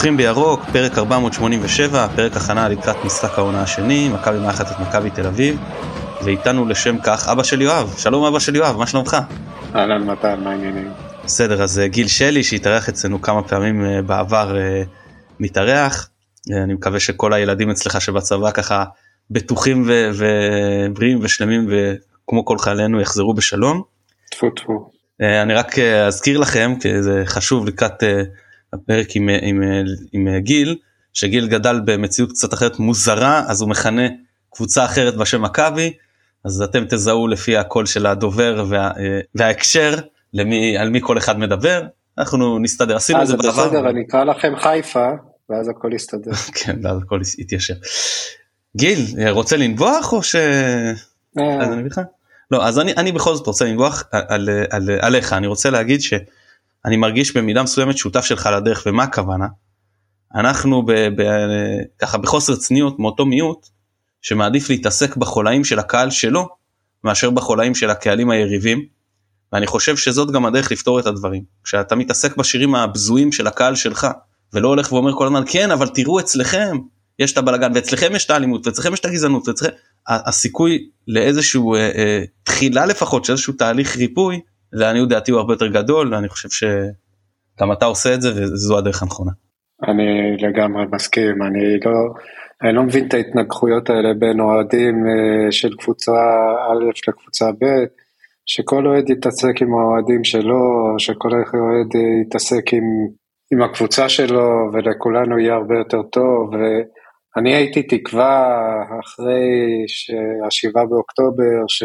נובחים בירוק, פרק 487, פרק הכנה לקראת משחק העונה השני, מכבי מארחת את מכבי תל אביב, ואיתנו לשם כך אבא של יואב, שלום אבא של יואב, מה שלומך? אהלן מתן, מה העניינים? בסדר, אז אה, גיל שלי שהתארח אצלנו כמה פעמים אה, בעבר אה, מתארח, אני מקווה שכל הילדים אצלך שבצבא ככה בטוחים ו- ובריאים ושלמים וכמו כל חיילינו יחזרו בשלום. טפו טפו. אני רק אזכיר לכם כי זה חשוב לקראת הפרק עם, עם, עם גיל, שגיל גדל במציאות קצת אחרת מוזרה, אז הוא מכנה קבוצה אחרת בשם מכבי, אז אתם תזהו לפי הקול של הדובר וה, וההקשר למי, על מי כל אחד מדבר, אנחנו נסתדר, עשינו את זה בעבר. אז בסדר, אני אקרא לכם חיפה, ואז הכל יסתדר. כן, ואז הכל יתיישר. גיל, רוצה לנבוח או ש... אה. אז אני לך? לא, אז אני, אני בכל זאת רוצה לנבוח על, על, על, עליך, אני רוצה להגיד ש... אני מרגיש במידה מסוימת שותף שלך לדרך ומה הכוונה. אנחנו ב, ב, ככה בחוסר צניעות מאותו מיעוט שמעדיף להתעסק בחולאים של הקהל שלו מאשר בחולאים של הקהלים היריבים. ואני חושב שזאת גם הדרך לפתור את הדברים. כשאתה מתעסק בשירים הבזויים של הקהל שלך ולא הולך ואומר כל הזמן כן אבל תראו אצלכם יש את הבלאגן ואצלכם יש את האלימות ואצלכם יש את הגזענות ואצלכם הסיכוי לאיזשהו אה, אה, תחילה לפחות של איזשהו תהליך ריפוי לעניות דעתי הוא הרבה יותר גדול ואני חושב שגם אתה עושה את זה וזו הדרך הנכונה. אני לגמרי מסכים אני לא אני לא מבין את ההתנגחויות האלה בין אוהדים אה, של קבוצה א' לקבוצה ב' שכל אוהד יתעסק עם האוהדים שלו שכל אוהד יתעסק עם, עם הקבוצה שלו ולכולנו יהיה הרבה יותר טוב. ואני הייתי תקווה אחרי השבעה באוקטובר ש...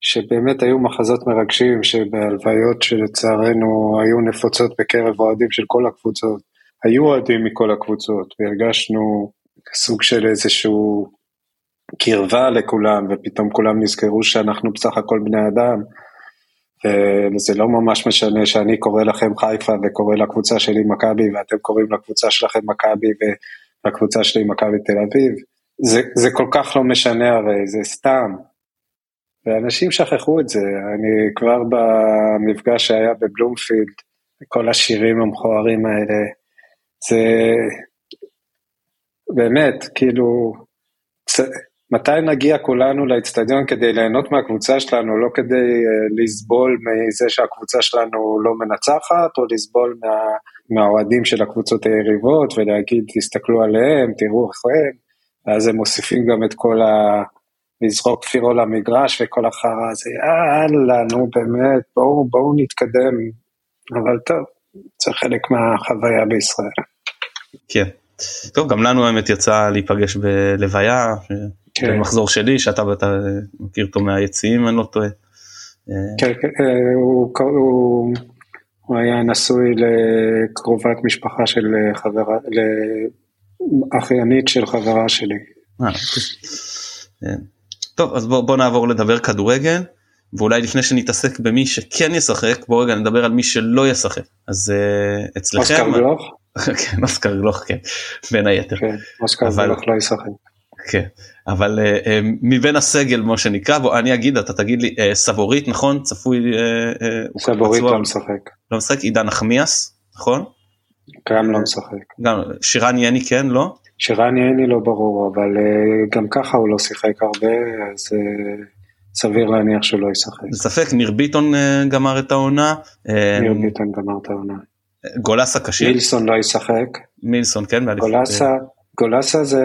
שבאמת היו מחזות מרגשים שבהלוויות שלצערנו היו נפוצות בקרב אוהדים של כל הקבוצות. היו אוהדים מכל הקבוצות והרגשנו סוג של איזשהו קרבה לכולם ופתאום כולם נזכרו שאנחנו בסך הכל בני אדם. וזה לא ממש משנה שאני קורא לכם חיפה וקורא לקבוצה שלי מכבי ואתם קוראים לקבוצה שלכם מכבי ולקבוצה שלי מכבי תל אביב. זה, זה כל כך לא משנה הרי, זה סתם. ואנשים שכחו את זה, אני כבר במפגש שהיה בבלומפילד, כל השירים המכוערים האלה, זה באמת, כאילו, מתי נגיע כולנו לאצטדיון כדי ליהנות מהקבוצה שלנו, לא כדי uh, לסבול מזה שהקבוצה שלנו לא מנצחת, או לסבול מה, מהאוהדים של הקבוצות היריבות ולהגיד תסתכלו עליהם, תראו איך הם, ואז הם מוסיפים גם את כל ה... לזרוק פירו למגרש וכל החרא הזה, יאללה, נו באמת, בואו בוא נתקדם, אבל טוב, זה חלק מהחוויה בישראל. כן. טוב, גם לנו האמת יצא להיפגש בלוויה, כן. במחזור שלי, שאתה ואתה מכיר אותו מהיציעים, אני לא טועה. כן, כן, אה, הוא, הוא, הוא היה נשוי לקרובת משפחה של חברה, לאחיינית של חברה שלי. טוב אז בוא, בוא נעבור לדבר כדורגל ואולי לפני שנתעסק במי שכן ישחק בוא רגע נדבר על מי שלא ישחק אז uh, אצלכם. אוסקר גלוך? כן אוסקר גלוך כן בין היתר. כן, אוסקר אבל... גלוך לא ישחק. כן אבל uh, uh, מבין הסגל מה שנקרא בוא אני אגיד אתה תגיד לי uh, סבורית נכון צפוי uh, סבורית לא משחק לא משחק עידן נחמיאס נכון? גם לא משחק. גם שירן יני כן לא? שרן יעני לא ברור, אבל אה, גם ככה הוא לא שיחק הרבה, אז אה, סביר להניח שהוא לא ישחק. ספק, ניר ביטון אה, גמר את העונה. ניר ביטון גמר את העונה. גולסה קשה. מילסון לא ישחק. מילסון כן. גולסה, גולסה זה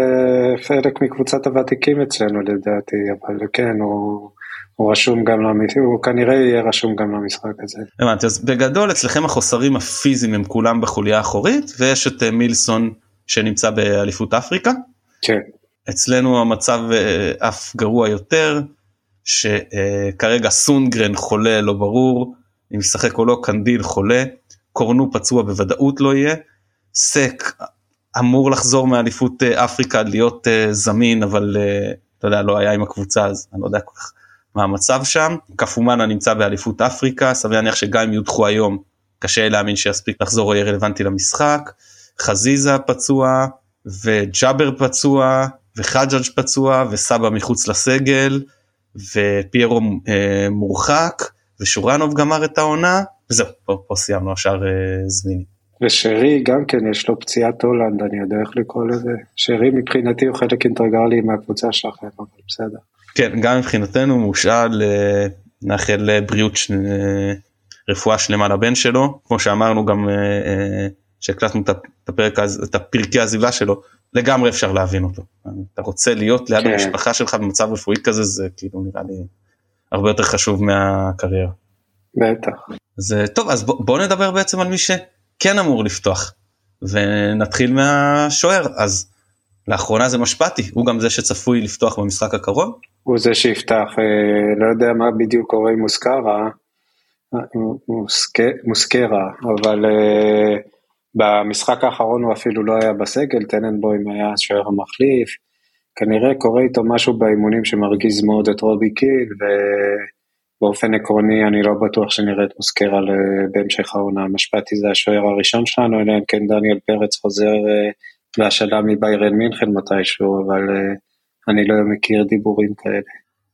חלק מקבוצת הוותיקים אצלנו לדעתי, אבל כן, הוא... הוא רשום גם למשחק, הוא כנראה יהיה רשום גם למשחק הזה. הבנתי, אז בגדול אצלכם החוסרים הפיזיים הם כולם בחוליה האחורית ויש את מילסון שנמצא באליפות אפריקה. כן. אצלנו המצב אה, אף גרוע יותר, שכרגע סונגרן חולה לא ברור, אם ישחק או לא, קנדיל חולה, קורנו פצוע בוודאות לא יהיה, סק אמור לחזור מאליפות אה, אפריקה להיות אה, זמין אבל אתה יודע לא היה עם הקבוצה אז אני לא יודע כל כך מה המצב שם. קפומאנה נמצא באליפות אפריקה, סביר להניח שגם אם יודחו היום קשה להאמין שיספיק לחזור או יהיה רלוונטי למשחק. חזיזה פצוע וג'אבר פצוע וחג'אג' פצוע וסבא מחוץ לסגל ופיירו אה, מורחק ושורנוב גמר את העונה וזהו פה, פה סיימנו השאר אה, זמינים. ושרי גם כן יש לו פציעת הולנד, אני יודע איך לקרוא לזה. שרי מבחינתי הוא חלק אינטרגלי מהקבוצה שלכם, אבל בסדר. כן, גם מבחינתנו מושאל, נאחל בריאות, רפואה שלמה לבן שלו, כמו שאמרנו גם שהקלטנו את הפרק, את הפרקי העזיבה שלו, לגמרי אפשר להבין אותו. אתה רוצה להיות ליד כן. המשפחה שלך במצב רפואי כזה, זה כאילו נראה לי הרבה יותר חשוב מהקריירה. בטח. אז טוב, אז בוא, בוא נדבר בעצם על מי שכן אמור לפתוח, ונתחיל מהשוער, אז לאחרונה זה משפטי, הוא גם זה שצפוי לפתוח במשחק הקרוב. הוא זה שיפתח, אה, לא יודע מה בדיוק קורה עם מוסקרה, אה, מוסקרה, אבל אה, במשחק האחרון הוא אפילו לא היה בסגל, טננבוים היה השוער המחליף, כנראה קורה איתו משהו באימונים שמרגיז מאוד את רובי קיל, ובאופן עקרוני אני לא בטוח שנראה את מוסקרה בהמשך העונה. המשפטי זה השוער הראשון שלנו, אלא אם כן דניאל פרץ חוזר להשאלה מביירן מינכן מתישהו, אבל אני לא מכיר דיבורים כאלה.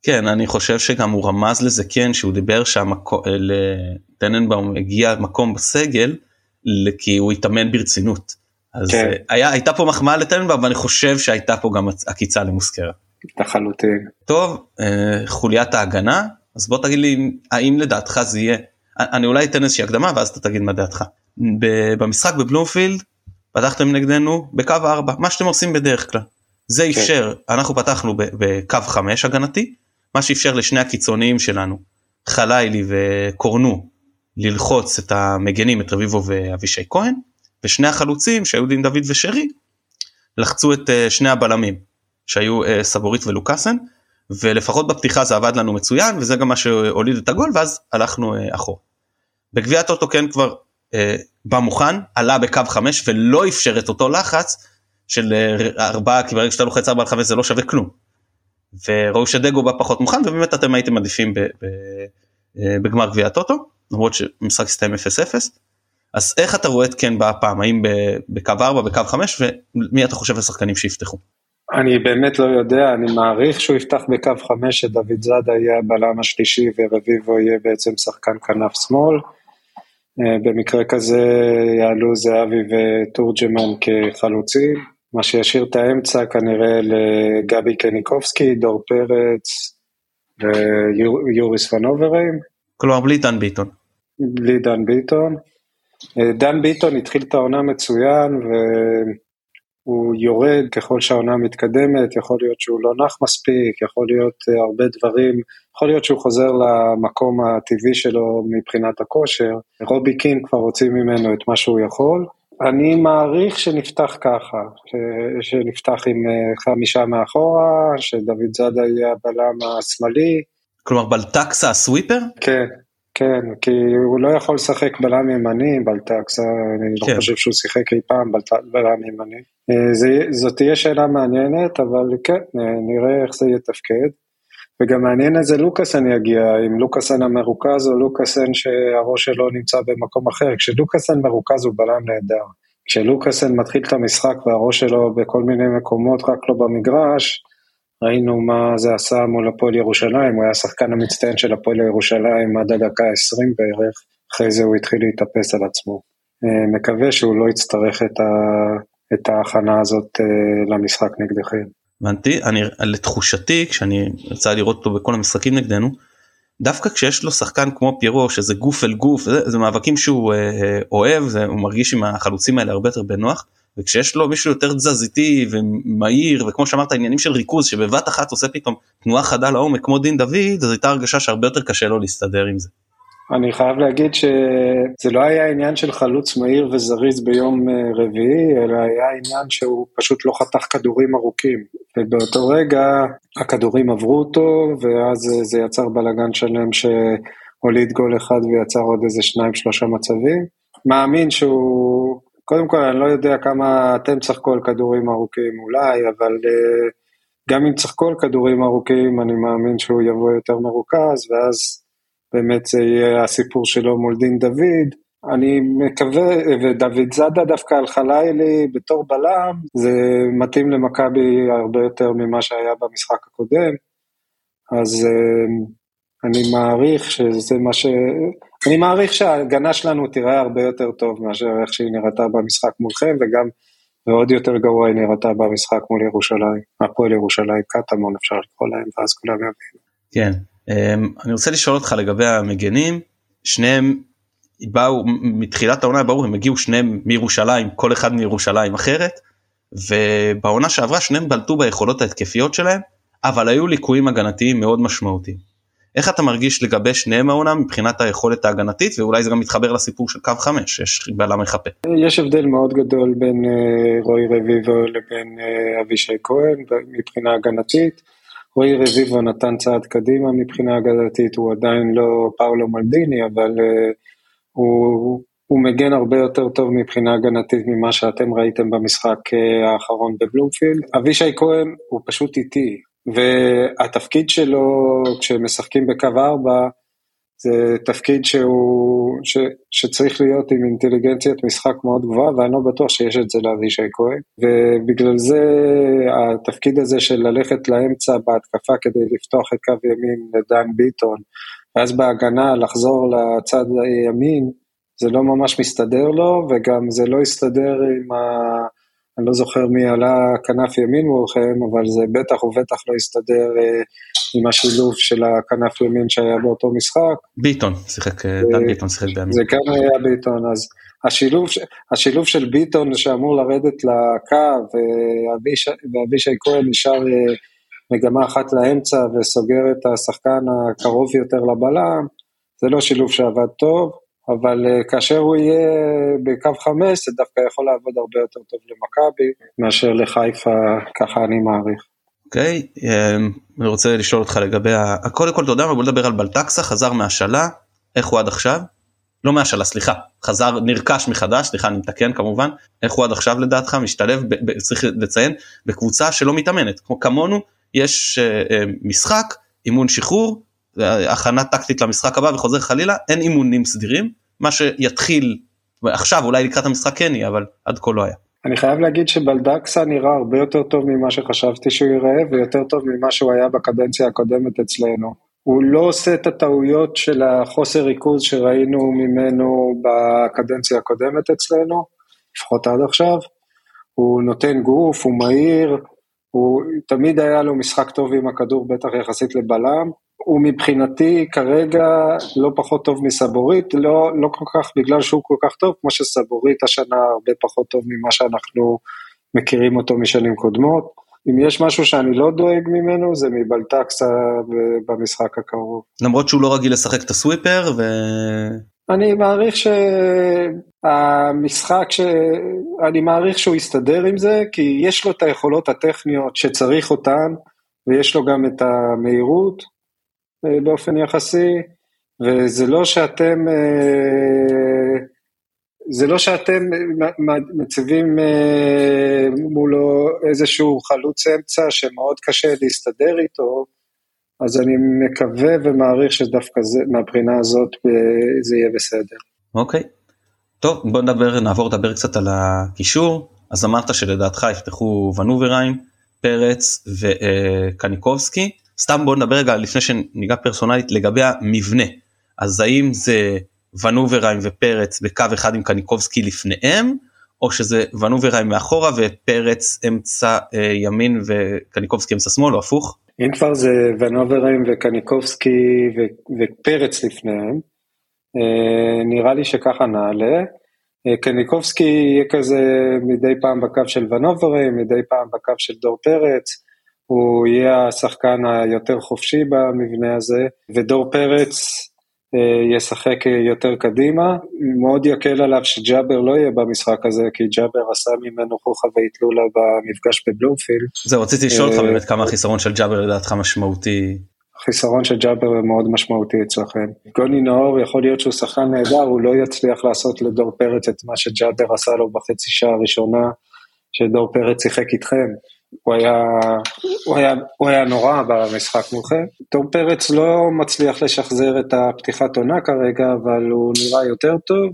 כן, אני חושב שגם הוא רמז לזה כן, שהוא דיבר שלטננבאום הגיע מקום בסגל, כי הוא התאמן ברצינות. אז כן. היה, הייתה פה מחמאה לטננבאום ואני חושב שהייתה פה גם עקיצה למוסקרה. לחלוטין. טוב, אה, חוליית ההגנה, אז בוא תגיד לי האם לדעתך זה יהיה, אני אולי אתן איזושהי הקדמה ואז אתה תגיד מה דעתך. במשחק בבלומפילד פתחתם נגדנו בקו 4, מה שאתם עושים בדרך כלל. זה כן. אפשר, אנחנו פתחנו בקו 5 הגנתי, מה שאפשר לשני הקיצוניים שלנו, חלילי וקורנו, ללחוץ את המגנים, את רביבו ואבישי כהן, ושני החלוצים שהיו דין דוד ושרי, לחצו את אה, שני הבלמים, שהיו אה, סבורית ולוקאסן, ולפחות בפתיחה זה עבד לנו מצוין, וזה גם מה שהוליד את הגול, ואז הלכנו אה, אחורה. בגביע הטוטו כן כבר בא מוכן, עלה בקו 5 ולא אפשר את אותו לחץ של ארבעה, כי ברגע שאתה לוחץ 4 על 5 זה לא שווה כלום. וראו שדגו בא פחות מוכן, ובאמת אתם הייתם עדיפים בגמר גביע הטוטו. למרות שמשחק הסתיים 0-0. אז איך אתה רואה את קן בא הפעם, האם בקו 4, בקו 5, ומי אתה חושב השחקנים שיפתחו? אני באמת לא יודע, אני מעריך שהוא יפתח בקו 5, שדוד זאדה יהיה הבלם השלישי ורביבו יהיה בעצם שחקן כנף שמאל. אה, במקרה כזה יעלו זהבי ותורג'מן כחלוצים, מה שישאיר את האמצע כנראה לגבי קניקובסקי, דור פרץ ויוריס פנוברים. כלומר בלי דן ביטון. בלי דן ביטון. אה, דן ביטון התחיל את העונה מצוין והוא יורד ככל שהעונה מתקדמת, יכול להיות שהוא לא נח מספיק, יכול להיות אה, הרבה דברים, יכול להיות שהוא חוזר למקום הטבעי שלו מבחינת הכושר. רובי קין כבר הוציא ממנו את מה שהוא יכול. אני מעריך שנפתח ככה, שנפתח עם אה, חמישה מאחורה, שדוד זאדה יהיה הבלם השמאלי. כלומר בלטקסה הסוויפר? כן, כן, כי הוא לא יכול לשחק בלם ימני, בלטקסה, אני לא כן. לא חושב שהוא שיחק אי פעם בלם ימני. אה, זאת תהיה שאלה מעניינת, אבל כן, אה, נראה איך זה יתפקד. וגם מעניין איזה לוקאסן יגיע, אם לוקאסן המרוכז או לוקאסן שהראש שלו נמצא במקום אחר. כשלוקאסן מרוכז הוא בלם נהדר. כשלוקאסן מתחיל את המשחק והראש שלו בכל מיני מקומות, רק לא במגרש, ראינו מה זה עשה מול הפועל ירושלים, הוא היה השחקן המצטיין של הפועל ירושלים עד הדקה ה-20 בערך, אחרי זה הוא התחיל להתאפס על עצמו. אה, מקווה שהוא לא יצטרך את, ה, את ההכנה הזאת אה, למשחק נגדכם. הבנתי, אני לתחושתי כשאני יצא לראות אותו בכל המשחקים נגדנו, דווקא כשיש לו שחקן כמו פיירו שזה גוף אל גוף זה, זה מאבקים שהוא אה, אוהב זה, הוא מרגיש עם החלוצים האלה הרבה יותר בנוח וכשיש לו מישהו יותר תזזיתי ומהיר וכמו שאמרת עניינים של ריכוז שבבת אחת עושה פתאום תנועה חדה לעומק כמו דין דוד אז הייתה הרגשה שהרבה יותר קשה לו להסתדר עם זה. אני חייב להגיד שזה לא היה עניין של חלוץ מהיר וזריז ביום אה, רביעי, אלא היה עניין שהוא פשוט לא חתך כדורים ארוכים. ובאותו רגע הכדורים עברו אותו, ואז זה יצר בלאגן שלם שהוליד גול אחד ויצר עוד איזה שניים שלושה מצבים. מאמין שהוא קודם כל, אני לא יודע כמה אתם צחקו על כדורים ארוכים אולי, אבל uh, גם אם צחקו על כדורים ארוכים, אני מאמין שהוא יבוא יותר מרוכז, ואז באמת זה יהיה הסיפור שלו מול דין דוד. אני מקווה, ודוד זאדה דווקא על חלילי בתור בלם, זה מתאים למכבי הרבה יותר ממה שהיה במשחק הקודם. אז uh, אני מעריך שזה מה ש... אני מעריך שההגנה שלנו תראה הרבה יותר טוב מאשר איך שהיא נראתה במשחק מולכם, וגם ועוד יותר גרוע היא נראתה במשחק מול ירושלים, הפועל ירושלים, קטמון אפשר לקרוא להם, ואז כולם יבינו. כן, אמ, אני רוצה לשאול אותך לגבי המגנים, שניהם באו מתחילת העונה ברור הם הגיעו שניהם מירושלים כל אחד מירושלים אחרת ובעונה שעברה שניהם בלטו ביכולות ההתקפיות שלהם אבל היו ליקויים הגנתיים מאוד משמעותיים. איך אתה מרגיש לגבי שניהם העונה מבחינת היכולת ההגנתית ואולי זה גם מתחבר לסיפור של קו 5 יש בלם מחפה. יש הבדל מאוד גדול בין uh, רועי רביבו לבין uh, אבישי כהן מבחינה הגנתית. רועי רביבו נתן צעד קדימה מבחינה הגנתית הוא עדיין לא פאולו מלדיני אבל uh, הוא, הוא מגן הרבה יותר טוב מבחינה הגנתית ממה שאתם ראיתם במשחק האחרון בבלומפילד. אבישי כהן הוא פשוט איטי, והתפקיד שלו כשמשחקים בקו 4 זה תפקיד שהוא, ש, שצריך להיות עם אינטליגנציית משחק מאוד גבוהה ואני לא בטוח שיש את זה לאבישי כהן. ובגלל זה התפקיד הזה של ללכת לאמצע בהתקפה כדי לפתוח את קו ימין לדן ביטון ואז בהגנה לחזור לצד הימין זה לא ממש מסתדר לו וגם זה לא יסתדר עם ה... אני לא זוכר מי עלה כנף ימין מולכם, אבל זה בטח ובטח לא יסתדר אה, עם השילוב של הכנף ימין שהיה באותו משחק. ביטון, שיחק, אה, דן ביטון שיחק בימין. זה גם היה ביטון, אז השילוב, השילוב של ביטון שאמור לרדת לקו, ואבישי כהן נשאר אה, מגמה אחת לאמצע וסוגר את השחקן הקרוב יותר לבלם, זה לא שילוב שעבד טוב. אבל uh, כאשר הוא יהיה בקו חמש זה דווקא יכול לעבוד הרבה יותר טוב למכבי מאשר לחיפה, ככה אני מעריך. אוקיי, okay, אמ, um, אני רוצה לשאול אותך לגבי, ה... קודם כל אתה יודע מה, בוא נדבר על בלטקסה, חזר מהשאלה, איך הוא עד עכשיו? לא מהשאלה, סליחה, חזר, נרכש מחדש, סליחה, אני מתקן כמובן, איך הוא עד עכשיו לדעתך משתלב, ב, ב, צריך לציין, בקבוצה שלא מתאמנת, כמו כמונו, יש uh, uh, משחק, אימון שחרור, הכנה טקטית למשחק הבא וחוזר חלילה אין אימונים סדירים מה שיתחיל עכשיו אולי לקראת המשחק כן יהיה אבל עד כה לא היה. אני חייב להגיד שבלדקסה נראה הרבה יותר טוב ממה שחשבתי שהוא ייראה ויותר טוב ממה שהוא היה בקדנציה הקודמת אצלנו. הוא לא עושה את הטעויות של החוסר ריכוז שראינו ממנו בקדנציה הקודמת אצלנו, לפחות עד עכשיו. הוא נותן גוף, הוא מהיר, הוא תמיד היה לו משחק טוב עם הכדור, בטח יחסית לבלם. הוא מבחינתי כרגע לא פחות טוב מסבורית, לא, לא כל כך בגלל שהוא כל כך טוב, כמו שסבורית השנה הרבה פחות טוב ממה שאנחנו מכירים אותו משנים קודמות. אם יש משהו שאני לא דואג ממנו זה מבלטקסה במשחק הקרוב. למרות שהוא לא רגיל לשחק את הסוויפר ו... אני מעריך שהמשחק, ש... אני מעריך שהוא יסתדר עם זה, כי יש לו את היכולות הטכניות שצריך אותן, ויש לו גם את המהירות, באופן יחסי, וזה לא שאתם, אה, זה לא שאתם מציבים אה, מולו איזשהו חלוץ אמצע שמאוד קשה להסתדר איתו, אז אני מקווה ומעריך שדווקא זה, מהבחינה הזאת זה יהיה בסדר. אוקיי. טוב בוא נדבר נעבור לדבר קצת על הקישור אז אמרת שלדעתך יפתחו ונוברהיים פרץ וקניקובסקי סתם בוא נדבר רגע לפני שניגע פרסונלית לגבי המבנה אז האם זה ונוברהיים ופרץ בקו אחד עם קניקובסקי לפניהם או שזה ונוברהיים מאחורה ופרץ אמצע אה, ימין וקניקובסקי אמצע שמאל או הפוך? אם כבר זה ונוברהיים וקניקובסקי ופרץ לפניהם אה, נראה לי שככה נעלה. אה, קניקובסקי יהיה כזה מדי פעם בקו של ונוברהיים מדי פעם בקו של דור פרץ. הוא יהיה השחקן היותר חופשי במבנה הזה, ודור פרץ אה, ישחק יותר קדימה. מאוד יקל עליו שג'אבר לא יהיה במשחק הזה, כי ג'אבר עשה ממנו חוכא ואטלולה במפגש בבלומפילד. זהו, רציתי לשאול אותך אה, באמת כמה החיסרון של ג'אבר לדעתך משמעותי. החיסרון של ג'אבר מאוד משמעותי אצלכם. גוני נאור יכול להיות שהוא שחקן נהדר, הוא לא יצליח לעשות לדור פרץ את מה שג'אבר עשה לו בחצי שעה הראשונה, שדור פרץ שיחק איתכם. הוא היה, הוא היה, הוא היה נורא במשחק מולכם. תור פרץ לא מצליח לשחזר את הפתיחת עונה כרגע, אבל הוא נראה יותר טוב,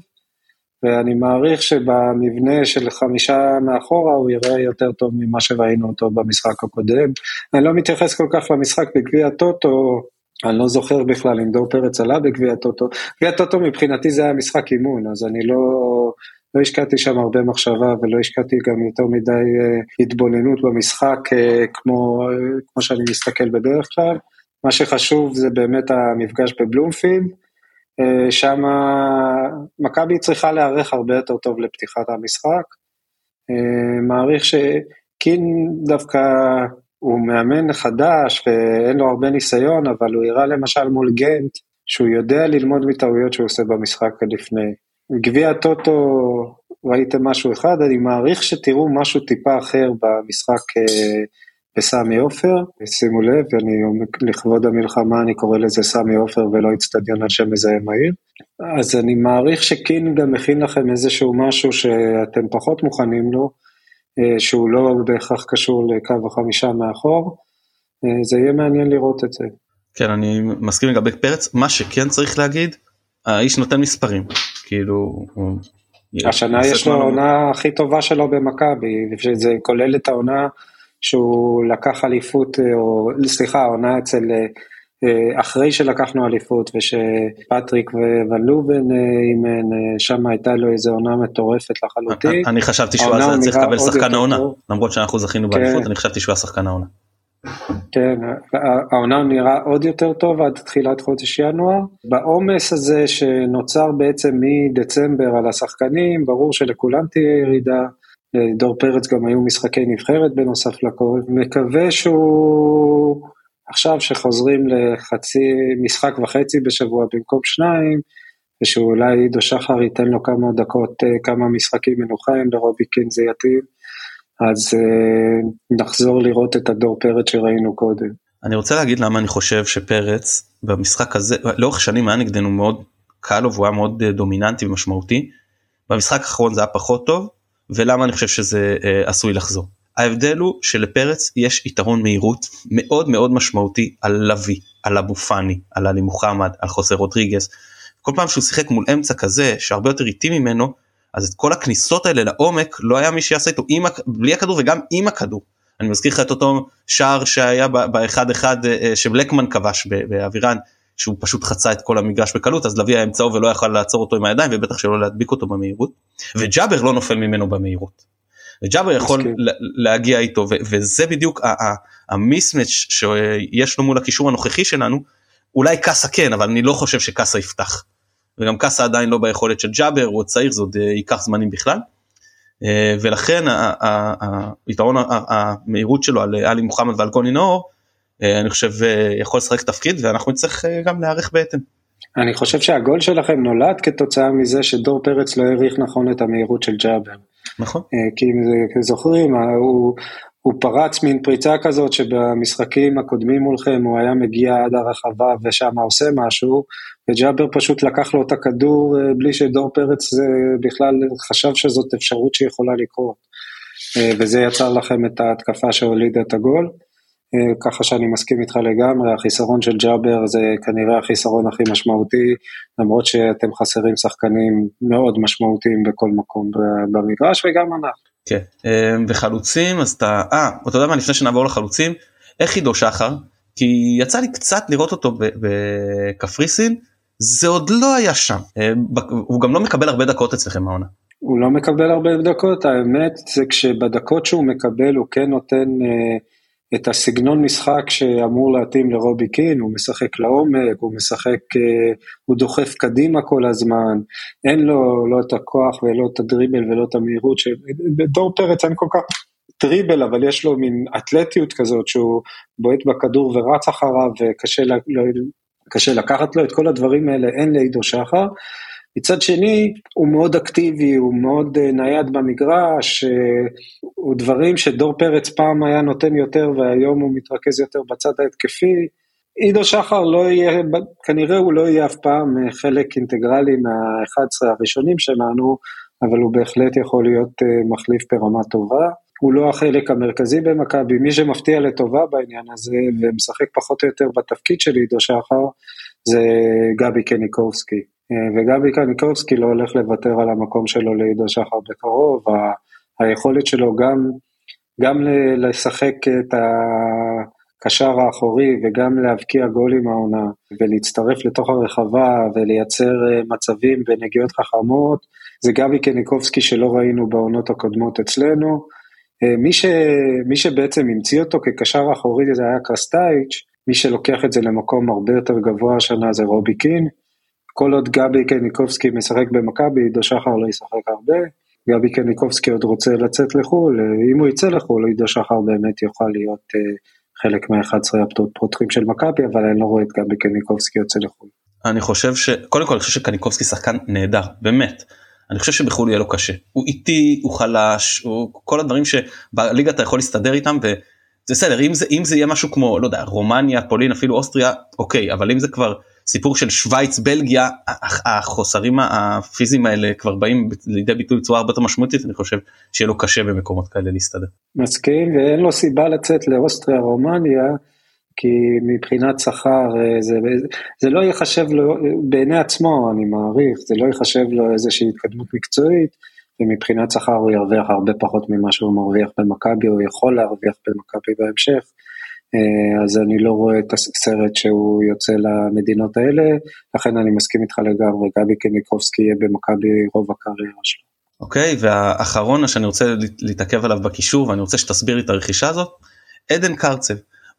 ואני מעריך שבמבנה של חמישה מאחורה הוא יראה יותר טוב ממה שראינו אותו במשחק הקודם. אני לא מתייחס כל כך למשחק בגביע הטוטו, אני לא זוכר בכלל אם דור פרץ עלה בגביע טוטו. גביע טוטו מבחינתי זה היה משחק אימון, אז אני לא, לא השקעתי שם הרבה מחשבה ולא השקעתי גם יותר מדי uh, התבוננות במשחק uh, כמו, כמו שאני מסתכל בדרך כלל. מה שחשוב זה באמת המפגש בבלומפילד, uh, שם מכבי צריכה להיערך הרבה יותר טוב לפתיחת המשחק. מעריך שקין דווקא הוא מאמן חדש ואין לו הרבה ניסיון, אבל הוא הראה למשל מול גנט שהוא יודע ללמוד מטעויות שהוא עושה במשחק לפני. גביע הטוטו ראיתם משהו אחד, אני מעריך שתראו משהו טיפה אחר במשחק אה, בסמי עופר, שימו לב, אני, לכבוד המלחמה אני קורא לזה סמי עופר ולא אצטדיון על שם מזהם העיר. אז אני מעריך שקין גם מכין לכם איזשהו משהו שאתם פחות מוכנים לו, שהוא לא בהכרח קשור לקו החמישה מאחור, אה, זה יהיה מעניין לראות את זה. כן, אני מסכים לגבי פרץ, מה שכן צריך להגיד, האיש נותן מספרים, כאילו... השנה יש לו העונה הכי טובה שלו במכבי, שזה כולל את העונה שהוא לקח אליפות, אה, או סליחה, העונה אצל אה, אחרי שלקחנו אליפות ושפטריק וון לובן אה, אימן, אה, שם הייתה לו איזה עונה מטורפת לחלוטין. אני חשבתי שהוא אז צריך לקבל שחקן העונה, למרות שאנחנו זכינו באליפות, כן. אני חשבתי שהוא היה שחקן העונה. כן, העונה נראה עוד יותר טוב עד תחילת חודש ינואר. בעומס הזה שנוצר בעצם מדצמבר על השחקנים, ברור שלכולם תהיה ירידה. דור פרץ גם היו משחקי נבחרת בנוסף לכל. מקווה שהוא עכשיו שחוזרים לחצי משחק וחצי בשבוע במקום שניים, ושאולי עידו שחר ייתן לו כמה דקות, אה, כמה משחקים מנוחה, אם לרובי קין זה יתאים, אז אה, נחזור לראות את הדור פרץ שראינו קודם. אני רוצה להגיד למה אני חושב שפרץ במשחק הזה, לאורך שנים היה נגדנו מאוד קל לו והוא היה מאוד אה, דומיננטי ומשמעותי. במשחק האחרון זה היה פחות טוב, ולמה אני חושב שזה עשוי לחזור. ההבדל הוא שלפרץ יש יתרון מהירות מאוד מאוד משמעותי על לוי, על אבו פאני, על עלי מוחמד, על חוסר רודריגס. כל פעם שהוא שיחק מול אמצע כזה שהרבה יותר איטי ממנו, אז את כל הכניסות האלה לעומק לא היה מי שיעשה איתו עם, בלי הכדור וגם עם הכדור. אני מזכיר לך את אותו שער שהיה באחד אחד אה, אה, שבלקמן כבש באבירן, שהוא פשוט חצה את כל המגרש בקלות אז לביא היה אמצעו ולא יכל לעצור אותו עם הידיים ובטח שלא להדביק אותו במהירות וג'אבר לא נופל ממנו במהירות. וג'אבר יכול להגיע איתו וזה בדיוק המיסמץ' שיש לו מול הקישור הנוכחי שלנו אולי קאסה כן אבל אני לא חושב שקאסה יפתח. וגם קאסה עדיין לא ביכולת של ג'אבר הוא צעיר זה עוד אה, ייקח זמנים בכלל. אה, ולכן היתרון המהירות שלו על עלי מוחמד ועל גוני נאור אה, אני חושב יכול לשחק תפקיד ואנחנו נצטרך גם להיערך בהתאם. אני חושב שהגול שלכם נולד כתוצאה מזה שדור פרץ לא העריך נכון את המהירות של ג'אבר. נכון. אה, כי אם זוכרים, אה, הוא, הוא פרץ מין פריצה כזאת שבמשחקים הקודמים מולכם הוא היה מגיע עד הרחבה ושם עושה משהו, וג'אבר פשוט לקח לו את הכדור אה, בלי שדור פרץ בכלל חשב שזאת אפשרות שיכולה לקרות. וזה יצר לכם את ההתקפה שהולידה את הגול. ככה שאני מסכים איתך לגמרי, החיסרון של ג'אבר זה כנראה החיסרון הכי משמעותי, למרות שאתם חסרים שחקנים מאוד משמעותיים בכל מקום במגרש וגם אנחנו. כן, אה, וחלוצים אז אתה, אה, אתה יודע מה לפני שנעבור לחלוצים, איך עידו שחר? כי יצא לי קצת לראות אותו בקפריסין, זה עוד לא היה שם, אה, הוא גם לא מקבל הרבה דקות אצלכם העונה. הוא לא מקבל הרבה דקות, האמת זה כשבדקות שהוא מקבל הוא כן נותן אה, את הסגנון משחק שאמור להתאים לרובי קין, הוא משחק לעומק, הוא משחק, אה, הוא דוחף קדימה כל הזמן, אין לו לא את הכוח ולא את הדריבל ולא את המהירות, בדור פרץ אין כל כך דריבל, אבל יש לו מין אתלטיות כזאת שהוא בועט בכדור ורץ אחריו וקשה לא, קשה לקחת לו את כל הדברים האלה, אין לעידו שחר. מצד שני, הוא מאוד אקטיבי, הוא מאוד אה, נייד במגרש, אה, הוא דברים שדור פרץ פעם היה נותן יותר והיום הוא מתרכז יותר בצד ההתקפי. עידו שחר לא יהיה, כנראה הוא לא יהיה אף פעם אה, חלק אינטגרלי מה-11 הראשונים שלנו, אבל הוא בהחלט יכול להיות מחליף ברמה טובה. הוא לא החלק המרכזי במכבי, מי שמפתיע לטובה בעניין הזה ומשחק פחות או יותר בתפקיד של עידו שחר זה גבי קניקובסקי. אה, וגבי קניקובסקי לא הולך לוותר על המקום שלו לעידו שחר בקרוב, היכולת שלו גם, גם לשחק את הקשר האחורי וגם להבקיע גולים העונה ולהצטרף לתוך הרחבה ולייצר אה, מצבים ונגיעות חכמות, זה גבי קניקובסקי שלא ראינו בעונות הקודמות אצלנו. אה, מי, ש, מי שבעצם המציא אותו כקשר אחורי זה היה קרסטייץ', מי שלוקח את זה למקום הרבה יותר גבוה השנה זה רובי קין. כל עוד גבי קניקובסקי משחק במכבי, עידו שחר לא ישחק הרבה. גבי קניקובסקי עוד רוצה לצאת לחו"ל, אם הוא יצא לחו"ל, עידו שחר באמת יוכל להיות uh, חלק מה-11 הפותחים של מכבי, אבל אני לא רואה את גבי קניקובסקי יוצא לחו"ל. אני חושב ש... קודם כל אני חושב שקניקובסקי שחקן נהדר, באמת. אני חושב שבחו"ל יהיה לו קשה. הוא איטי, הוא חלש, הוא כל הדברים שבליגה אתה יכול להסתדר איתם וזה בסדר, אם זה, אם זה יהיה משהו כמו, לא יודע, רומניה, פולין, אפילו אוסטריה, אוקיי, אבל אם זה כבר סיפור של שווייץ בלגיה החוסרים הפיזיים האלה כבר באים לידי ביטוי בצורה הרבה יותר משמעותית אני חושב שיהיה לו קשה במקומות כאלה להסתדר. מסכים ואין לו סיבה לצאת לאוסטריה רומניה כי מבחינת שכר אה, זה, זה לא ייחשב לו בעיני עצמו אני מעריך זה לא ייחשב לו איזושהי התקדמות מקצועית ומבחינת שכר הוא ירוויח הרבה פחות ממה שהוא מרוויח במכבי הוא יכול להרוויח במכבי בהמשך. אה, אז אני לא רואה את הסרט שהוא יוצא למדינות האלה, לכן אני מסכים איתך לגמרי, גבי קניקובסקי יהיה במכבי רוב הקריירה שלו. אוקיי, okay, והאחרון שאני רוצה להתעכב עליו בקישור ואני רוצה שתסביר לי את הרכישה הזאת, עדן קרצב,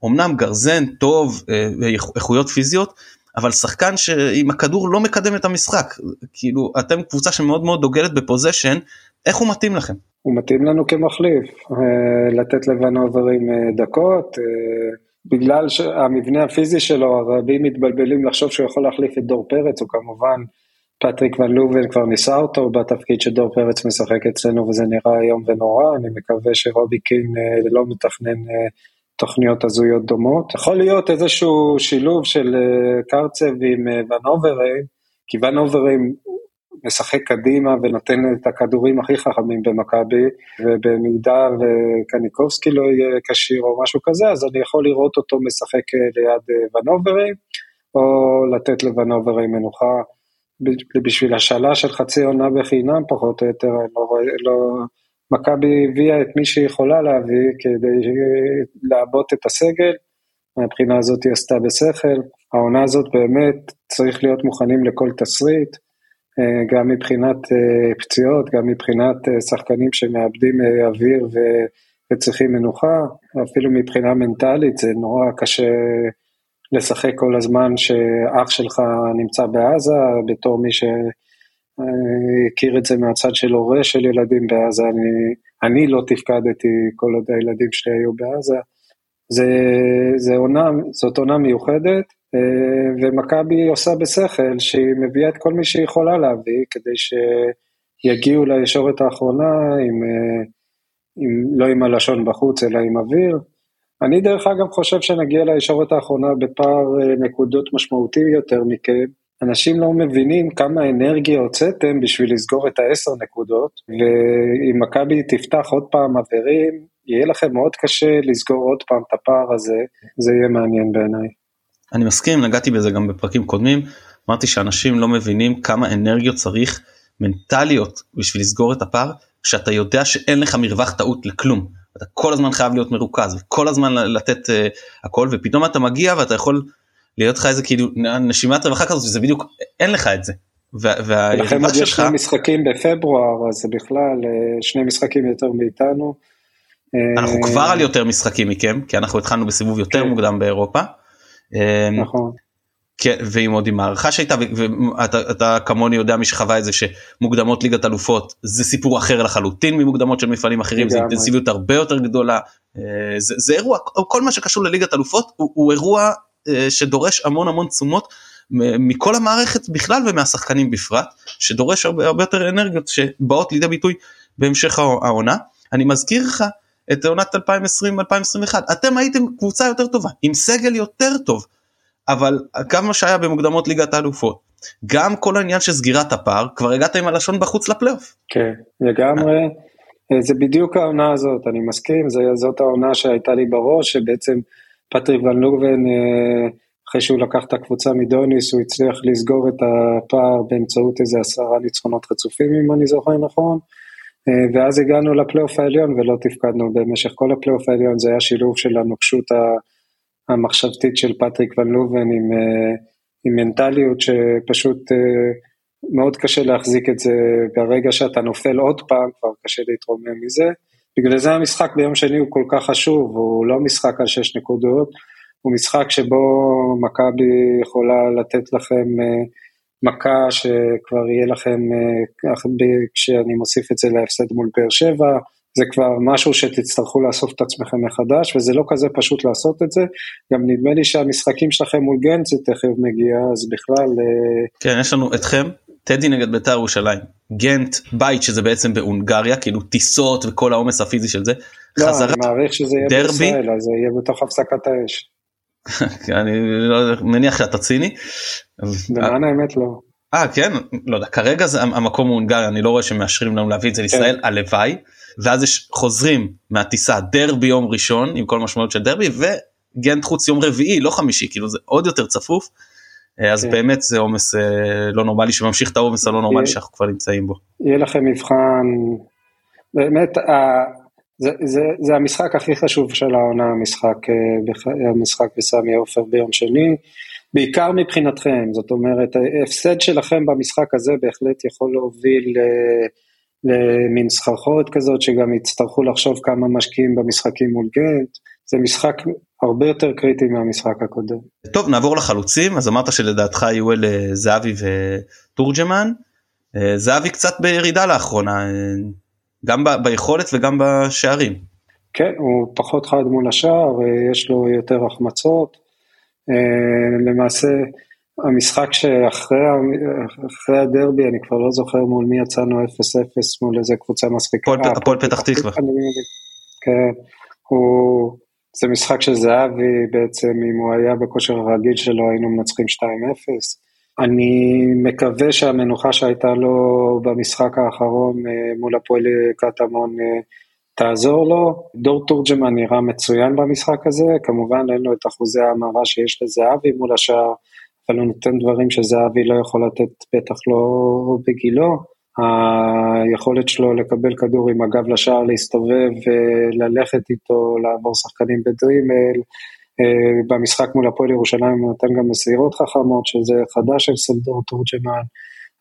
אמנם גרזן טוב, אה, איכויות פיזיות, אבל שחקן שעם הכדור לא מקדם את המשחק, כאילו אתם קבוצה שמאוד מאוד דוגלת בפוזיישן, איך הוא מתאים לכם? הוא מתאים לנו כמחליף, אה, לתת לוונוברים אה, דקות, אה, בגלל שהמבנה הפיזי שלו, הרבים מתבלבלים לחשוב שהוא יכול להחליף את דור פרץ, הוא כמובן, פטריק ון לובן כבר ניסה אותו בתפקיד שדור פרץ משחק אצלנו וזה נראה איום ונורא, אני מקווה שרובי קין לא מתכנן תוכניות הזויות דומות. יכול להיות איזשהו שילוב של קרצב עם ונוברים, כי ונוברים משחק קדימה ונותן את הכדורים הכי חכמים במכבי, ובמידה וקניקובסקי לא יהיה כשיר או משהו כזה, אז אני יכול לראות אותו משחק ליד אה, ונוברים, או לתת לוונוברים מנוחה בשביל השאלה של חצי עונה בחינם, פחות או יותר, אני לא לא... מכבי הביאה את מי שהיא יכולה להביא כדי לעבות את הסגל, מהבחינה הזאת היא עשתה בשכל. העונה הזאת באמת צריך להיות מוכנים לכל תסריט. אה, גם מבחינת אה, פציעות, גם מבחינת אה, שחקנים שמאבדים אוויר וצריכים מנוחה, אפילו מבחינה מנטלית זה נורא קשה לשחק כל הזמן שאח שלך נמצא בעזה, בתור מי שהכיר את זה מהצד של הורה של ילדים בעזה, אני, אני לא תפקדתי כל עוד הילדים שלי היו בעזה. זה, זה עונה, זאת עונה מיוחדת, ומכבי עושה בשכל שהיא מביאה את כל מי שהיא יכולה להביא כדי שיגיעו לישורת האחרונה עם, אה, עם, לא עם הלשון בחוץ אלא עם אוויר. אני דרך אגב חושב שנגיע לישורת האחרונה בפער אה, נקודות משמעותי יותר מכם. אנשים לא מבינים כמה אנרגיה הוצאתם בשביל לסגור את העשר נקודות, ואם מכבי תפתח עוד פעם אווירים, יהיה לכם מאוד קשה לסגור עוד פעם את הפער הזה, זה יהיה מעניין בעיניי. אני מסכים נגעתי בזה גם בפרקים קודמים אמרתי שאנשים לא מבינים כמה אנרגיות צריך מנטליות בשביל לסגור את הפער כשאתה יודע שאין לך מרווח טעות לכלום אתה כל הזמן חייב להיות מרוכז וכל הזמן לתת uh, הכל ופתאום אתה מגיע ואתה יכול להיות לך איזה כאילו נשימת רווחה כזאת וזה בדיוק אין לך את זה. ולכן עוד יש שני משחקים בפברואר אז זה בכלל אה, שני משחקים יותר מאיתנו. אנחנו כבר על יותר משחקים מכם כי אנחנו התחלנו בסיבוב יותר כן. מוקדם באירופה. אמ, נכון. כן, ועם עוד עם הערכה שהייתה ואתה כמוני יודע מי שחווה את זה שמוקדמות ליגת אלופות זה סיפור אחר לחלוטין ממוקדמות של מפעלים אחרים זה אינטנסיביות הרבה יותר גדולה. אה, זה, זה אירוע כל מה שקשור לליגת אלופות הוא, הוא אירוע אה, שדורש המון המון תשומות מכל המערכת בכלל ומהשחקנים בפרט שדורש הרבה, הרבה יותר אנרגיות שבאות לידי ביטוי בהמשך העונה. אני מזכיר לך את עונת 2020-2021 אתם הייתם קבוצה יותר טובה עם סגל יותר טוב אבל גם מה שהיה במוקדמות ליגת האלופות גם כל העניין של סגירת הפער כבר הגעת עם הלשון בחוץ לפלייאוף. כן לגמרי אה, זה בדיוק העונה הזאת אני מסכים זה, זאת העונה שהייתה לי בראש שבעצם פטריק ון לובן אה, אחרי שהוא לקח את הקבוצה מדוניס הוא הצליח לסגור את הפער באמצעות איזה עשרה ניצחונות רצופים אם אני זוכר נכון. אה, ואז הגענו לפלייאוף העליון ולא תפקדנו במשך כל הפלייאוף העליון, זה היה שילוב של הנוקשות המחשבתית של פטריק ון לובן עם, עם מנטליות שפשוט מאוד קשה להחזיק את זה ברגע שאתה נופל עוד פעם, כבר קשה להתרומם מזה. בגלל זה המשחק ביום שני הוא כל כך חשוב, הוא לא משחק על שש נקודות, הוא משחק שבו מכבי יכולה לתת לכם אה, מכה שכבר יהיה לכם, אה, כשאני מוסיף את זה להפסד מול באר שבע, זה כבר משהו שתצטרכו לאסוף את עצמכם מחדש, וזה לא כזה פשוט לעשות את זה. גם נדמה לי שהמשחקים שלכם מול גנט זה תכף מגיע, אז בכלל... אה, כן, יש לנו אתכם, טדי נגד בית"ר ירושלים, גנט בית שזה בעצם בהונגריה, כאילו טיסות וכל העומס הפיזי של זה. לא, חזרה, אני מעריך שזה יהיה דרבי, בישראל, אז זה יהיה בתוך הפסקת האש. אני לא מניח שאתה ציני. למען האמת לא. אה כן לא יודע כרגע זה המקום הוא הונגריה אני לא רואה שמאשרים לנו להביא את זה לישראל כן. הלוואי ואז יש חוזרים מהטיסה דרבי יום ראשון עם כל משמעות של דרבי וגנט חוץ יום רביעי לא חמישי כאילו זה עוד יותר צפוף. אה, אז כן. באמת זה עומס אה, לא נורמלי שממשיך את העומס הלא נורמלי שאנחנו כבר נמצאים בו. יהיה לכם מבחן באמת זה, זה, זה המשחק הכי חשוב של העונה, המשחק, אה, המשחק בסמי עופר ביום שני, בעיקר מבחינתכם, זאת אומרת, ההפסד שלכם במשחק הזה בהחלט יכול להוביל למין סחרחורת כזאת, שגם יצטרכו לחשוב כמה משקיעים במשחקים מול גנט, זה משחק הרבה יותר קריטי מהמשחק הקודם. טוב, נעבור לחלוצים, אז אמרת שלדעתך יהיו אלה זהבי ותורג'מן, אה, זהבי קצת בירידה לאחרונה. גם ב- ביכולת וגם בשערים. כן, הוא פחות חד מול השער, יש לו יותר החמצות. אה, למעשה, המשחק שאחרי הדרבי, אני כבר לא זוכר מול מי יצאנו 0-0 מול איזה קבוצה מספיקה. הפועל פתח תקווה. כן, הוא, זה משחק של זהבי בעצם, אם הוא היה בכושר הרגיל שלו היינו מנצחים 2-0. אני מקווה שהמנוחה שהייתה לו במשחק האחרון אה, מול הפועל קטמון אה, תעזור לו. דור תורג'מן נראה מצוין במשחק הזה, כמובן אין לו את אחוזי ההמרה שיש לזהבי מול השאר, אבל הוא נותן דברים שזהבי לא יכול לתת, בטח לא בגילו. היכולת שלו לקבל כדור עם הגב לשער, להסתובב וללכת איתו, לעבור שחקנים בדרימל, אה, במשחק מול הפועל ירושלים הוא נותן גם מסירות חכמות, שזה חדש של סנדור תורג'מן,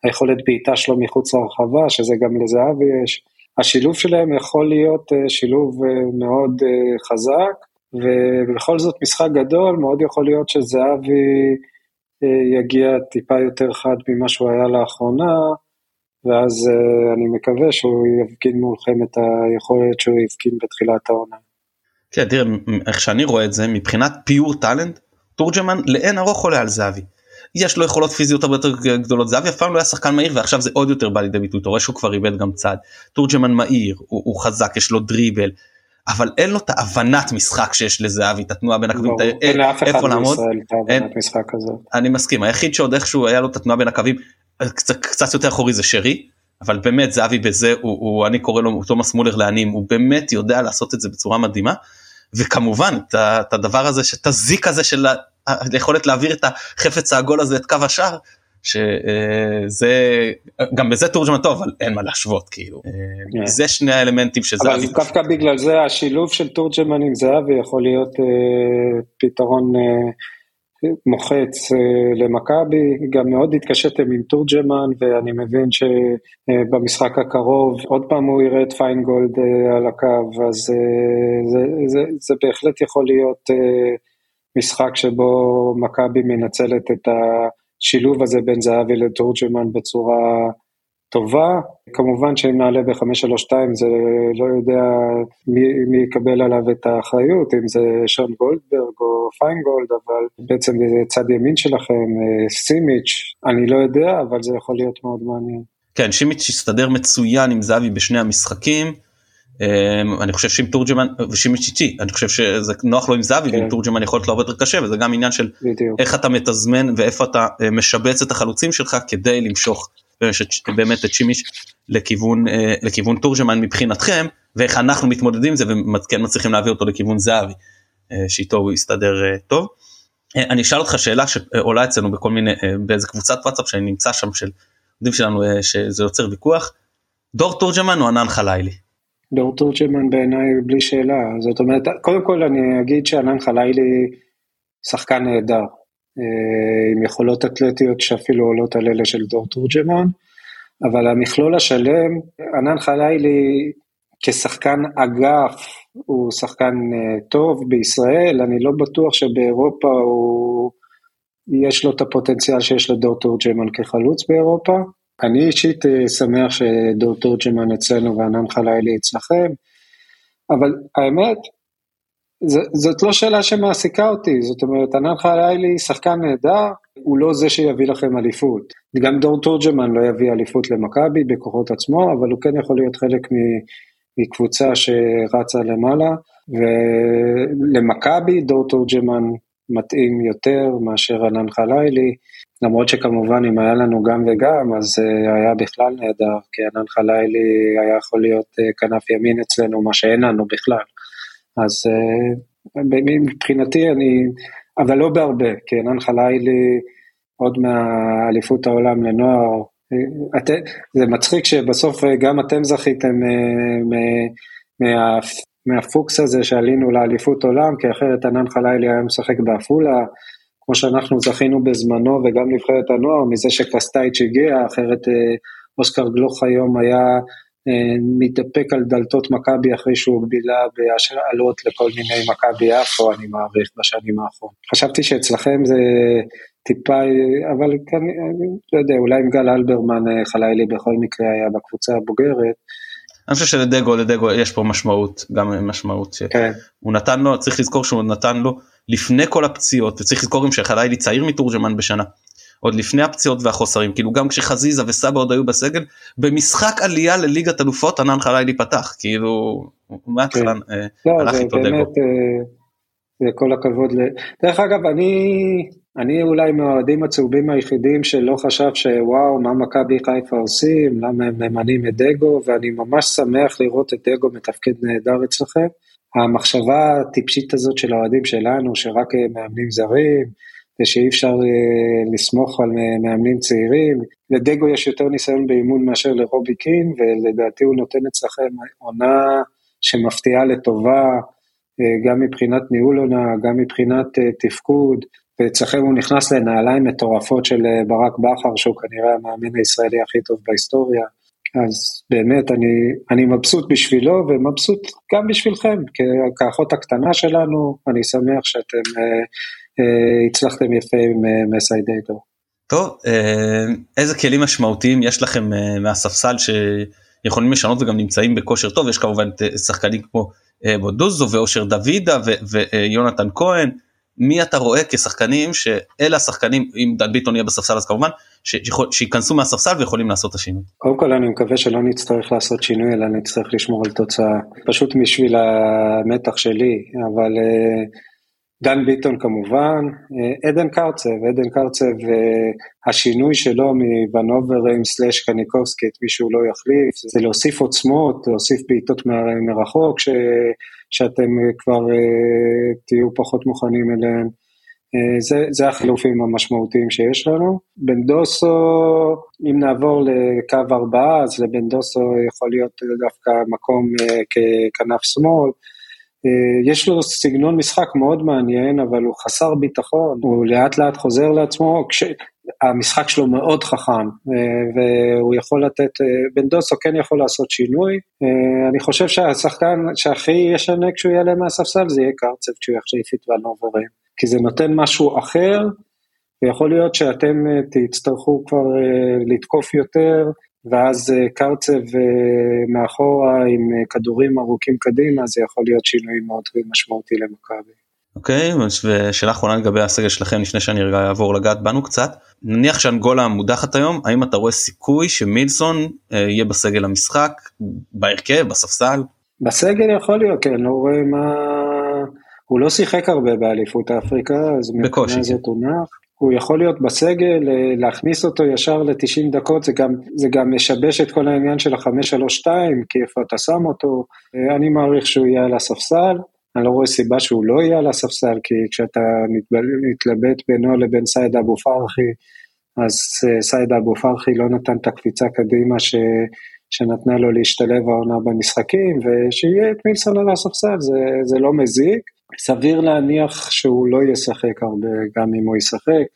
היכולת בעיטה שלו מחוץ לרחבה, שזה גם לזהבי יש. השילוב שלהם יכול להיות אה, שילוב אה, מאוד חזק, ובכל זאת משחק גדול, מאוד יכול להיות שזהבי יגיע טיפה יותר חד ממה שהוא היה לאחרונה, ואז אני מקווה שהוא יפגין מולכם את היכולת שהוא יפגין בתחילת העונה. כן, תראה, איך שאני רואה את זה, מבחינת פיור טאלנט, תורג'מן לאין ארוך עולה על זהבי. יש לו יכולות פיזיות הרבה יותר גדולות, זהבי אף פעם לא היה שחקן מהיר ועכשיו זה עוד יותר בא לידי ביטוי, אתה רואה שהוא כבר איבד גם צד. תורג'מן מהיר, הוא, הוא חזק, יש לו דריבל, אבל אין לו את ההבנת משחק שיש לזהבי, את התנועה בין הקווים, אין לאף אחד בישראל את ההבנת משחק הזאת. אני מסכים, היחיד שעוד איכשהו היה לו את התנועה בין הקווים, קצת, קצת יותר אחורי זה שרי, אבל באמת זהבי בזה, הוא, הוא, אני קורא לו תומאס מולר לעניים, הוא באמת יודע לעשות את זה בצורה מדהימה. וכמובן את הדבר הזה, את הזיק הזה של היכולת להעביר את החפץ העגול הזה את קו השער, שזה גם בזה תורג'מן טוב אבל אין מה להשוות כאילו yeah. כן. זה שני האלמנטים שזה אבל דווקא בגלל זה השילוב של תורג'מן עם זהבי יכול להיות אה, פתרון אה, מוחץ אה, למכבי, גם מאוד התקשיתם עם תורג'מן ואני מבין שבמשחק הקרוב עוד פעם הוא יראה את פיינגולד אה, על הקו, אז אה, זה, זה, זה בהחלט יכול להיות משחק שבו מכבי מנצלת את השילוב הזה בין זהבי לתורג'מן בצורה טובה. כמובן שאם נעלה ב-532 זה לא יודע מי, מי יקבל עליו את האחריות, אם זה שון גולדברג או פיינגולד, אבל בעצם זה צד ימין שלכם, אה, סימיץ', אני לא יודע, אבל זה יכול להיות מאוד מעניין. כן, שימיץ' הסתדר מצוין עם זהבי בשני המשחקים. אמ, אני חושב שעם תורג'מן ושימיץ' איתי אני חושב שזה נוח לו עם זהבי כן. ועם תורג'מן יכול להיות לו הרבה יותר קשה וזה גם עניין של. איך אתה מתזמן ואיפה אתה אה, משבץ את החלוצים שלך כדי למשוך באמת את שימיש לכיוון אה, לכיוון תורג'מן מבחינתכם ואיך אנחנו מתמודדים עם זה וכן מצליחים להביא אותו לכיוון זהבי אה, שאיתו הוא יסתדר אה, טוב. אני אשאל אותך שאלה שעולה אצלנו בכל מיני באיזה קבוצת וואטסאפ שאני נמצא שם של עובדים שלנו שזה יוצר ויכוח דור תורג'מן או ענן חלילי. דור תורג'מן בעיניי בלי שאלה זאת אומרת קודם כל אני אגיד שענן חלילי שחקן נהדר, אה, עם יכולות אתלטיות שאפילו עולות על אלה של דור תורג'מן, אבל המכלול השלם, ענן חלילי כשחקן אגף הוא שחקן אה, טוב בישראל, אני לא בטוח שבאירופה הוא, יש לו את הפוטנציאל שיש לדור תורג'מן כחלוץ באירופה. אני אישית אה, שמח שדור תורג'מן אצלנו וענן חלילי אצלכם, אבל האמת, זאת לא שאלה שמעסיקה אותי, זאת אומרת, ענן חלילי שחקן נהדר, הוא לא זה שיביא לכם אליפות. גם דור תורג'מן לא יביא אליפות למכבי בכוחות עצמו, אבל הוא כן יכול להיות חלק מקבוצה שרצה למעלה, ולמכבי דור תורג'מן מתאים יותר מאשר ענן חלילי, למרות שכמובן אם היה לנו גם וגם, אז אה, היה בכלל נהדר, כי ענן חלילי היה יכול להיות אה, כנף ימין אצלנו, מה שאין לנו בכלל. אז אה, מבחינתי אני, אבל לא בהרבה, כי ענן חלילי עוד מהאליפות העולם לנוער, את, זה מצחיק שבסוף גם אתם זכיתם מה, מהפוקס הזה שעלינו לאליפות עולם, כי אחרת ענן חלילי היה משחק בעפולה, כמו שאנחנו זכינו בזמנו וגם נבחרת הנוער, מזה שקסטייץ' הגיע, אחרת אה, אוסקר גלוך היום היה אה, מתדפק על דלתות מכבי אחרי שהוא בילה בהשאלות לכל מיני מכבי יפו, אני מעריך, בשנים האחרונות. חשבתי שאצלכם זה טיפה, אבל כאן, אני לא יודע, אולי עם גל אלברמן אה, חלילי בכל מקרה היה בקבוצה הבוגרת. אני חושב שלדגו לדגו יש פה משמעות גם משמעות שהוא כן. נתן לו צריך לזכור שהוא נתן לו לפני כל הפציעות וצריך לזכור גם שחלילי צעיר מתורג'מן בשנה עוד לפני הפציעות והחוסרים כאילו גם כשחזיזה וסבא עוד היו בסגל במשחק עלייה לליגת אלופות ענן חלילי פתח כאילו מההתחלה כן. אה, לא, הלך איתו דגו. אה, כל הכבוד. דרך אגב אני אני אולי מהאוהדים הצהובים היחידים שלא חשב שוואו, מה מכבי חיפה עושים, למה הם ממנים את דגו, ואני ממש שמח לראות את דגו מתפקד נהדר אצלכם. המחשבה הטיפשית הזאת של האוהדים שלנו, שרק מאמנים זרים, ושאי אפשר אה, לסמוך על מאמנים צעירים. לדגו יש יותר ניסיון באימון מאשר לרובי קין, ולדעתי הוא נותן אצלכם עונה שמפתיעה לטובה, אה, גם מבחינת ניהול עונה, גם מבחינת אה, תפקוד. ואצלכם הוא נכנס לנעליים מטורפות של ברק בכר, שהוא כנראה המאמן הישראלי הכי טוב בהיסטוריה. אז באמת, אני, אני מבסוט בשבילו ומבסוט גם בשבילכם, כאחות הקטנה שלנו, אני שמח שאתם הצלחתם יפה עם אה, מסיידייטו. טוב, אה, איזה כלים משמעותיים יש לכם אה, מהספסל שיכולים לשנות וגם נמצאים בכושר טוב, יש כמובן אה, שחקנים כמו אה, בודוזו ואושר דוידה ויונתן כהן. מי אתה רואה כשחקנים שאלה השחקנים אם דן ביטון יהיה בספסל אז כמובן שייכנסו מהספסל ויכולים לעשות את השינוי. קודם כל אני מקווה שלא נצטרך לעשות שינוי אלא נצטרך לשמור על תוצאה פשוט בשביל המתח שלי אבל אה, דן ביטון כמובן, אה, עדן קרצב, עדן קרצב, אה, השינוי שלו מוונוברים סלאש קניקובסקי, את מי שהוא לא יחליף, זה להוסיף עוצמות, להוסיף בעיטות מרחוק, ש, שאתם כבר אה, תהיו פחות מוכנים אליהם. זה, זה החילופים המשמעותיים שיש לנו. בן דוסו, אם נעבור לקו ארבעה, אז לבן דוסו יכול להיות דווקא מקום ככנף שמאל. אה, יש לו סגנון משחק מאוד מעניין, אבל הוא חסר ביטחון, הוא לאט לאט חוזר לעצמו, כשהמשחק שלו מאוד חכם, אה, והוא יכול לתת, אה, בן דוסו כן יכול לעשות שינוי, אני חושב שהשחקן שהכי ישנה כשהוא יעלה מהספסל זה יהיה קרצב כשהוא יחליף את ונוברים, כי זה נותן משהו אחר, ויכול להיות שאתם תצטרכו כבר לתקוף יותר, ואז אה, קרצב אה, מאחורה עם אה, כדורים ארוכים קדימה, זה יכול להיות שינוי מאוד משמעותי למכבי. אוקיי, okay, ושאלה אחרונה לגבי הסגל שלכם לפני שאני רגע אעבור לגעת בנו קצת. נניח שאנגולה מודחת היום, האם אתה רואה סיכוי שמילסון יהיה בסגל המשחק, בהרכב, בספסל? בסגל יכול להיות, כן, לא רואה מה... הוא לא שיחק הרבה באליפות אפריקה, אז. מבחינה זאת הוא נח. הוא יכול להיות בסגל, אה, להכניס אותו ישר ל-90 דקות, זה גם, זה גם משבש את כל העניין של ה-532, כי איפה אתה שם אותו. אה, אני מעריך שהוא יהיה על הספסל, אני לא רואה סיבה שהוא לא יהיה על הספסל, כי כשאתה מתלבט בינו לבין סייד אבו פרחי, אז אה, סייד אבו פרחי לא נתן את הקפיצה קדימה ש... שנתנה לו להשתלב העונה במשחקים, ושיהיה את מילסון על הספסל, זה, זה לא מזיק. סביר להניח שהוא לא ישחק הרבה, גם אם הוא ישחק.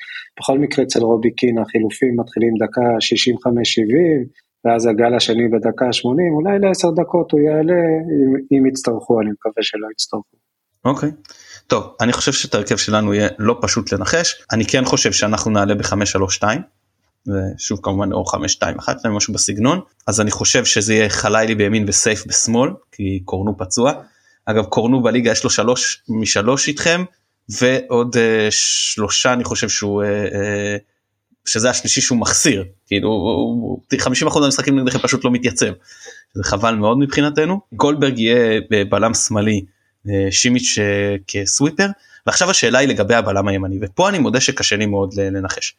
בכל מקרה אצל רובי קין החילופים מתחילים דקה 65-70, ואז הגל השני בדקה 80, אולי לעשר דקות הוא יעלה, אם, אם יצטרכו, אני מקווה שלא יצטרכו. אוקיי. Okay. טוב, אני חושב שאת ההרכב שלנו יהיה לא פשוט לנחש, אני כן חושב שאנחנו נעלה ב-532, ושוב כמובן או 521 משהו בסגנון, אז אני חושב שזה יהיה חלילי בימין וסייף בשמאל, כי קורנו פצוע. אגב קורנו בליגה יש לו שלוש משלוש איתכם, ועוד uh, שלושה אני חושב שהוא... Uh, uh, שזה השלישי שהוא מחסיר כאילו 50% מהמשחקים נגדכם פשוט לא מתייצב. זה חבל מאוד מבחינתנו גולדברג יהיה בלם שמאלי אה, שימיץ' אה, כסוויפר ועכשיו השאלה היא לגבי הבלם הימני ופה אני מודה שקשה לי מאוד לנחש.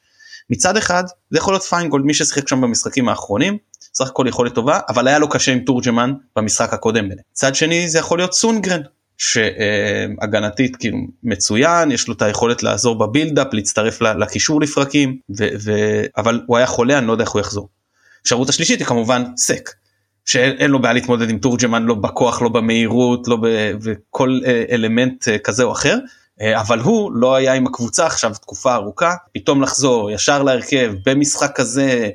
מצד אחד זה יכול להיות פיינגולד מי ששיחק שם במשחקים האחרונים סך הכל יכולת טובה אבל היה לו קשה עם תורג'מן במשחק הקודם. מצד שני זה יכול להיות סונגרן שהגנתית כאילו מצוין יש לו את היכולת לעזור ב build-up להצטרף לקישור לפרקים ו, ו, אבל הוא היה חולה אני לא יודע איך הוא יחזור. אפשרות השלישית היא כמובן סק שאין לו בעיה להתמודד עם תורג'מן לא בכוח לא במהירות לא בכל אה, אלמנט אה, כזה או אחר אה, אבל הוא לא היה עם הקבוצה עכשיו תקופה ארוכה פתאום לחזור ישר להרכב במשחק כזה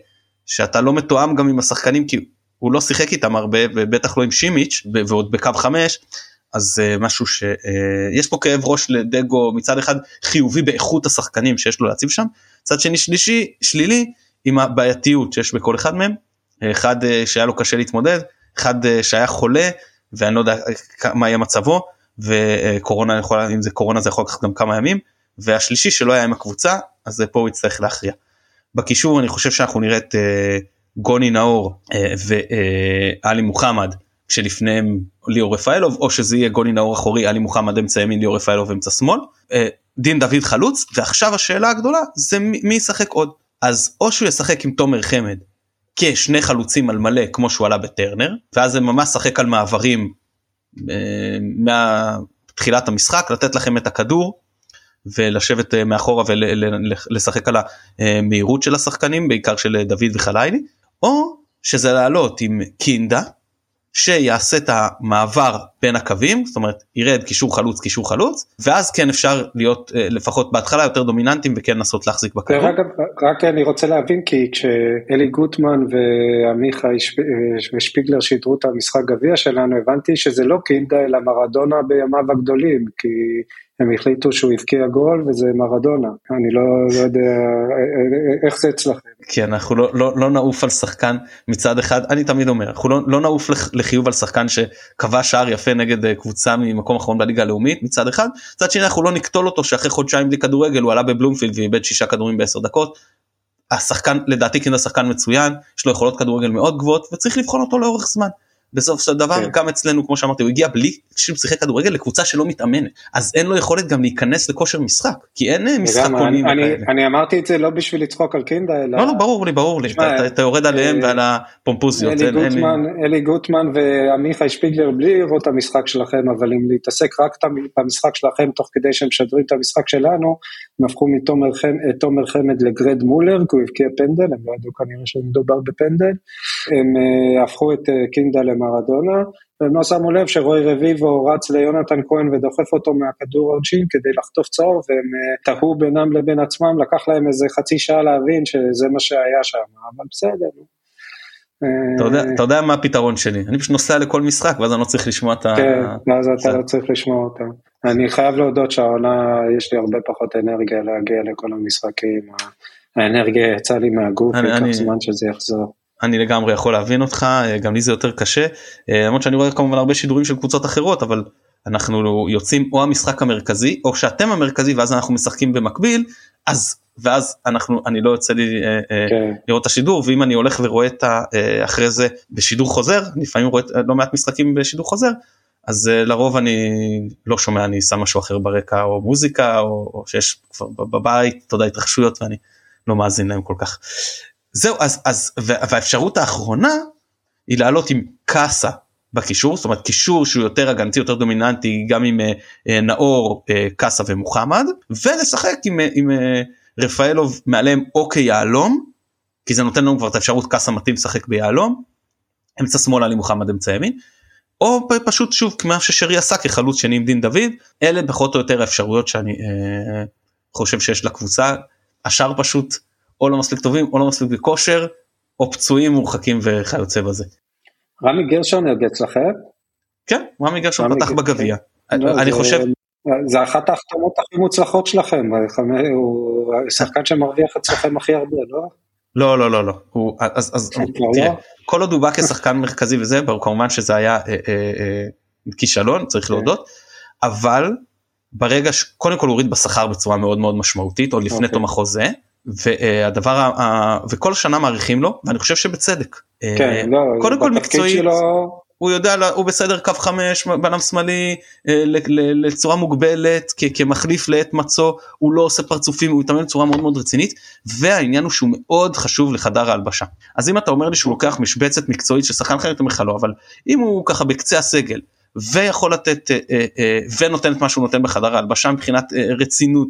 שאתה לא מתואם גם עם השחקנים כי הוא לא שיחק איתם הרבה ובטח לא עם שימיץ' ועוד בקו 5 אז uh, משהו שיש uh, פה כאב ראש לדגו מצד אחד חיובי באיכות השחקנים שיש לו להציב שם, צד שני שלישי שלילי עם הבעייתיות שיש בכל אחד מהם, אחד uh, שהיה לו קשה להתמודד, אחד שהיה חולה ואני לא יודע מה יהיה מצבו וקורונה יכולה אם זה קורונה זה יכול לקחת גם כמה ימים והשלישי שלא היה עם הקבוצה אז פה הוא יצטרך להכריע. בקישור אני חושב שאנחנו נראה את uh, גוני נאור uh, ואלי מוחמד שלפניהם ליאור רפאלוב או שזה יהיה גולי נאור אחורי עלי מוחמד אמצע ימין ליאור רפאלוב אמצע שמאל. אה, דין דוד חלוץ ועכשיו השאלה הגדולה זה מי ישחק עוד? אז או שהוא ישחק עם תומר חמד כשני חלוצים על מלא כמו שהוא עלה בטרנר ואז זה ממש שחק על מעברים אה, מתחילת המשחק לתת לכם את הכדור ולשבת אה, מאחורה ולשחק על המהירות של השחקנים בעיקר של דוד וחלילי או שזה לעלות עם קינדה שיעשה את המעבר בין הקווים זאת אומרת ירד קישור חלוץ קישור חלוץ ואז כן אפשר להיות אה, לפחות בהתחלה יותר דומיננטים וכן לנסות להחזיק בכדור. רק, רק אני רוצה להבין כי כשאלי גוטמן ועמיחי אה, שפיגלר שידרו את המשחק גביע שלנו הבנתי שזה לא קינדה אלא מרדונה בימיו הגדולים כי הם החליטו שהוא הבקיע גול וזה מרדונה, אני לא, לא יודע איך זה אצלכם. כי אנחנו לא, לא, לא נעוף על שחקן מצד אחד, אני תמיד אומר, אנחנו לא, לא נעוף לחיוב על שחקן שכבש שער יפה נגד אה, קבוצה ממקום אחרון בליגה הלאומית מצד אחד, מצד שני אנחנו לא נקטול אותו שאחרי חודשיים בלי כדורגל הוא עלה בבלומפילד ואיבד שישה כדורים בעשר דקות. השחקן לדעתי כנראה שחקן מצוין, יש לו יכולות כדורגל מאוד גבוהות וצריך לבחון אותו לאורך זמן. בסוף של דבר כן. גם אצלנו כמו שאמרתי הוא הגיע בלי שהוא שיחק כדורגל לקבוצה שלא מתאמנת אז אין לו יכולת גם להיכנס לכושר משחק כי אין אה, משחקונים. אני, אני, אני אמרתי את זה לא בשביל לצחוק על קינדה אלא. לא לא ברור לי ברור לי אתה, אתה, אתה יורד עליהם אה, ועל הפומפוזיות. אלי, אין, גוטמן. אלי גוטמן ועמיחי שפיגלר בלי לראות את המשחק שלכם אבל אם להתעסק רק במשחק שלכם תוך כדי שהם משדרים את המשחק שלנו הם הפכו מתומר חמד לגרד מולר כי הוא הבקיע פנדל הם לא ידעו כנראה שמדובר בפנדל הם uh, הפכו את קינדה למרדונה, והם לא שמו לב שרוי רביבו רץ ליונתן כהן ודוחף אותו מהכדור עונשין כדי לחטוף צהוב, והם uh, תהו בינם לבין עצמם, לקח להם איזה חצי שעה להבין שזה מה שהיה שם, אבל בסדר. אתה יודע, אתה יודע מה הפתרון שלי, אני פשוט נוסע לכל משחק ואז אני לא צריך לשמוע את ה... כן, ואז אתה לא צריך לשמוע אותה. אני חייב להודות שהעונה, יש לי הרבה פחות אנרגיה להגיע לכל המשחקים, האנרגיה יצאה לי מהגוף, ייקח זמן שזה יחזור. אני לגמרי יכול להבין אותך אה, גם לי זה יותר קשה אה, למרות שאני רואה כמובן הרבה שידורים של קבוצות אחרות אבל אנחנו יוצאים או המשחק המרכזי או שאתם המרכזי ואז אנחנו משחקים במקביל אז ואז אנחנו אני לא יוצא לי אה, כן. לראות את השידור ואם אני הולך ורואה את אחרי זה בשידור חוזר לפעמים רואה לא מעט משחקים בשידור חוזר אז לרוב אני לא שומע אני שם משהו אחר ברקע או מוזיקה או, או שיש כבר בבית אתה יודע התרחשויות ואני לא מאזין להם כל כך. זהו אז אז והאפשרות האחרונה היא לעלות עם קאסה בקישור זאת אומרת קישור שהוא יותר הגנתי יותר דומיננטי גם עם אה, נאור אה, קאסה ומוחמד ולשחק עם, אה, עם אה, רפאלוב מעליהם או כיהלום כי זה נותן לנו כבר את האפשרות קאסה מתאים לשחק ביהלום אמצע שמאל עלי מוחמד אמצע ימין או פשוט שוב כמו ששרי עשה כחלוץ שני עם דין דוד אלה פחות או יותר האפשרויות שאני אה, חושב שיש לקבוצה. השאר פשוט או לא מספיק טובים או לא מספיק בכושר או פצועים מורחקים וכיוצא בזה. רמי גרשון נגד אצלכם? כן רמי גרשון פתח בגביע. לא, אני זה, חושב זה אחת ההחתמות הכי מוצלחות שלכם הוא שחקן שמרוויח אצלכם הכי הרבה לא? לא לא לא לא הוא אז אז תראה, לא? כל עוד הוא בא כשחקן מרכזי וזה ברור כמובן שזה היה אה, אה, אה, כישלון צריך כן. להודות אבל ברגע שקודם כל הוא הוריד בשכר בצורה מאוד מאוד משמעותית עוד לפני אוקיי. תום החוזה והדבר ה, וכל שנה מעריכים לו ואני חושב שבצדק. כן, לא, קודם כל מקצועית שלו... הוא יודע הוא בסדר קו חמש בלם שמאלי אה, לצורה מוגבלת כמחליף לעת מצו הוא לא עושה פרצופים הוא מתאמן בצורה מאוד מאוד רצינית והעניין הוא שהוא מאוד חשוב לחדר ההלבשה. אז אם אתה אומר לי שהוא לוקח משבצת מקצועית של שחקן אחר אתה אומר לך לא אבל אם הוא ככה בקצה הסגל ויכול לתת אה, אה, ונותן את מה שהוא נותן בחדר ההלבשה מבחינת רצינות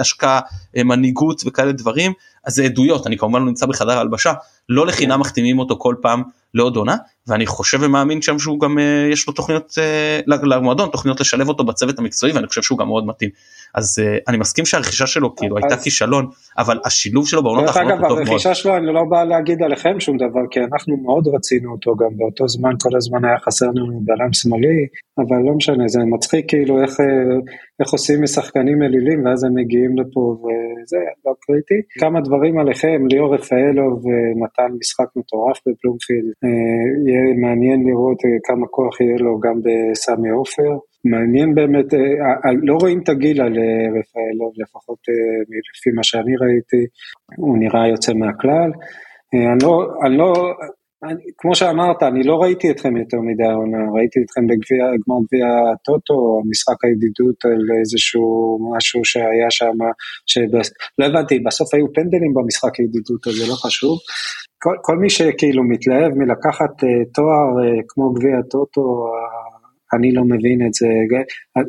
השקעה מנהיגות וכאלה דברים אז זה עדויות אני כמובן לא נמצא בחדר ההלבשה לא לחינם מחתימים אותו כל פעם לעוד עונה ואני חושב ומאמין שם שהוא גם אה, יש לו תוכניות אה, למועדון תוכניות לשלב אותו בצוות המקצועי ואני חושב שהוא גם מאוד מתאים אז אה, אני מסכים שהרכישה שלו כאילו הייתה כישלון אבל השילוב שלו בעונות האחרונות הוא טוב מאוד. דרך אגב הרכישה שלו אני לא בא להגיד עליכם שום דבר כי אנחנו מאוד רצינו אותו גם באותו זמן כל הזמן היה חסר לנו בלם שמאלי אבל לא משנה זה מצחיק כאילו איך איך עושים משחקנים אלילים ואז הם מגיעים לפה וזה לא קריטי כמה דברים עליכם ליאור רפאלוב נתן משחק מטורף בבלומפילד יהיה מעניין לראות אה, כמה כוח יהיה לו גם בסמי עופר. מעניין באמת, אה, אה, לא רואים את הגיל על רפאלוב, לפחות לפי מה שאני ראיתי, הוא נראה יוצא מהכלל. אני לא, אני לא, אני, כמו שאמרת, אני לא ראיתי אתכם יותר מדי העונה, ראיתי אתכם בגביע, גמר גביע הטוטו, משחק הידידות על איזשהו משהו שהיה שם, שבס... לא הבנתי, בסוף היו פנדלים במשחק הידידות הזה, לא חשוב. כל, כל מי שכאילו מתלהב מלקחת uh, תואר uh, כמו גביע הטוטו, uh, אני לא מבין את זה,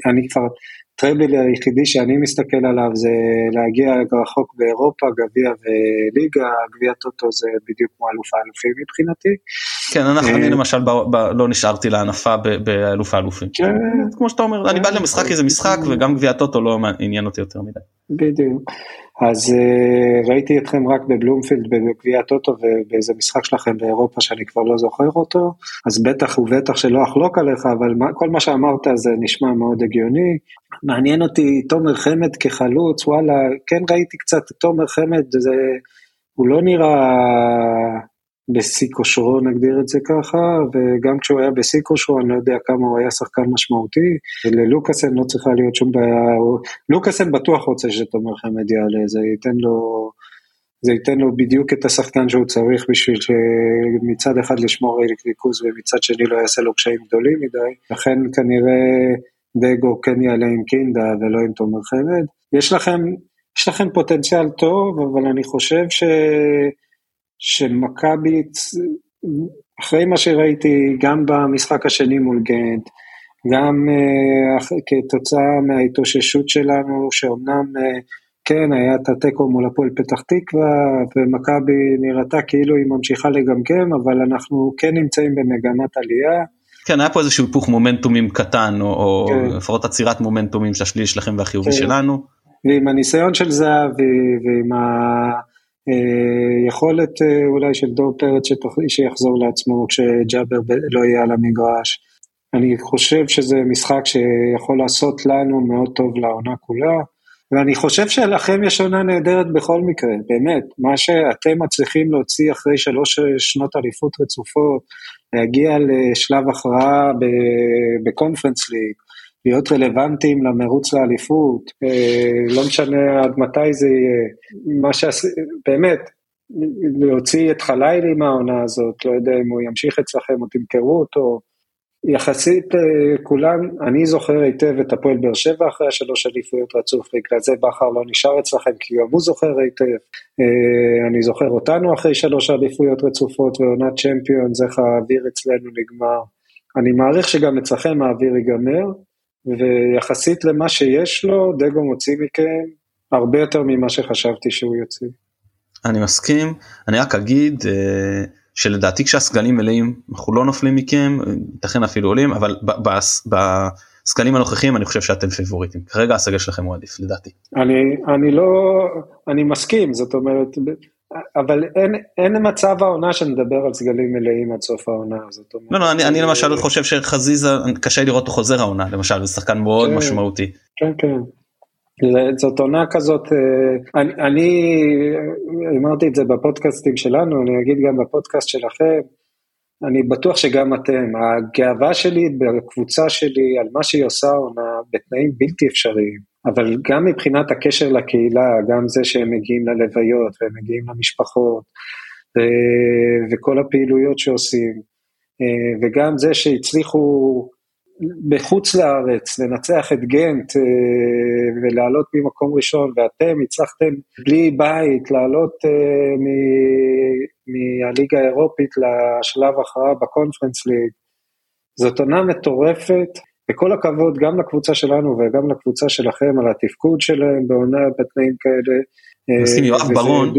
אני כבר, טראבל היחידי שאני מסתכל עליו זה להגיע רחוק באירופה, גביע וליגה, גביע טוטו זה בדיוק כמו אלוף האלופים מבחינתי. כן, אנחנו, אני למשל לא נשארתי לענפה באלוף האלופים. כן. כמו שאתה אומר, אני בא למשחק איזה משחק וגם גביע טוטו לא עניין אותי יותר מדי. בדיוק. אז uh, ראיתי אתכם רק בבלומפילד בגביע הטוטו ובאיזה משחק שלכם באירופה שאני כבר לא זוכר אותו, אז בטח ובטח שלא אחלוק עליך, אבל כל מה שאמרת זה נשמע מאוד הגיוני. מעניין אותי תומר חמד כחלוץ, וואלה, כן ראיתי קצת תומר חמד, זה, הוא לא נראה בשיא כושרו נגדיר את זה ככה, וגם כשהוא היה בשיא כושרו אני לא יודע כמה הוא היה שחקן משמעותי, וללוקאסן לא צריכה להיות שום בעיה, לוקאסן בטוח רוצה שתומר חמד יעלה, זה ייתן לו, זה ייתן לו בדיוק את השחקן שהוא צריך בשביל שמצד אחד לשמור על ריכוז ומצד שני לא יעשה לו קשיים גדולים מדי, לכן כנראה דגו כן יעלה עם קינדה ולא עם תומר חמד. יש לכם, יש לכם פוטנציאל טוב, אבל אני חושב ש... שמכבי, אחרי מה שראיתי גם במשחק השני מול גנט, גם uh, כתוצאה מההתאוששות שלנו, שאומנם uh, כן, היה את התיקו מול הפועל פתח תקווה, ומכבי נראתה כאילו היא ממשיכה לגמגם, אבל אנחנו כן נמצאים במגמת עלייה. כן, היה פה איזשהו היפוך מומנטומים קטן, או, כן. או לפחות עצירת מומנטומים שהשלילי שלכם והחיובי כן. שלנו. ועם הניסיון של זהבי, ועם ה... אה, יכולת אה, אולי של דור פרץ שיחזור לעצמו כשג'אבר לא יהיה על המגרש. אני חושב שזה משחק שיכול לעשות לנו מאוד טוב לעונה כולה, ואני חושב שלכם יש עונה נהדרת בכל מקרה, באמת, מה שאתם מצליחים להוציא אחרי שלוש שנות אליפות רצופות, להגיע לשלב הכרעה בקונפרנס ליג, להיות רלוונטיים למרוץ לאליפות, אה, לא משנה עד מתי זה יהיה, מה שעשי, באמת, להוציא את חלילי מהעונה הזאת, לא יודע אם הוא ימשיך אצלכם או תמכרו אותו, יחסית אה, כולם, אני זוכר היטב את הפועל באר שבע אחרי השלוש אליפויות רצוף, בגלל זה בכר לא נשאר אצלכם כי גם הוא זוכר היטב. אה, אני זוכר אותנו אחרי שלוש אליפויות רצופות ועונת צ'מפיונס, איך האוויר אצלנו נגמר. אני מעריך שגם אצלכם האוויר ייגמר, ויחסית למה שיש לו, דגו מוציא מכם הרבה יותר ממה שחשבתי שהוא יוציא. אני מסכים, אני רק אגיד, אה, שלדעתי כשהסגלים מלאים אנחנו לא נופלים מכם, ייתכן אפילו עולים, אבל בסגלים הנוכחיים אני חושב שאתם פיבוריטים. כרגע הסגל שלכם הוא עדיף לדעתי. אני, אני לא, אני מסכים, זאת אומרת, אבל אין, אין מצב העונה שנדבר על סגלים מלאים עד סוף העונה. הזאת. לא, לא, אני, אני למשל חושב שחזיזה, קשה לראות אותו חוזר העונה, למשל, זה שחקן מאוד כן, משמעותי. כן, כן. זאת עונה כזאת, אה, אני, אני אמרתי את זה בפודקאסטים שלנו, אני אגיד גם בפודקאסט שלכם, אני בטוח שגם אתם, הגאווה שלי בקבוצה שלי על מה שהיא עושה עונה בתנאים בלתי אפשריים, אבל גם מבחינת הקשר לקהילה, גם זה שהם מגיעים ללוויות והם מגיעים למשפחות אה, וכל הפעילויות שעושים, אה, וגם זה שהצליחו בחוץ לארץ, לנצח את גנט אה, ולעלות ממקום ראשון, ואתם הצלחתם בלי בית לעלות מהליגה האירופית לשלב הכרעה בקונפרנס ליג. זאת עונה מטורפת, וכל הכבוד גם לקבוצה שלנו וגם לקבוצה שלכם על התפקוד שלהם בעונה בתנאים כאלה. אה, יואב ברון,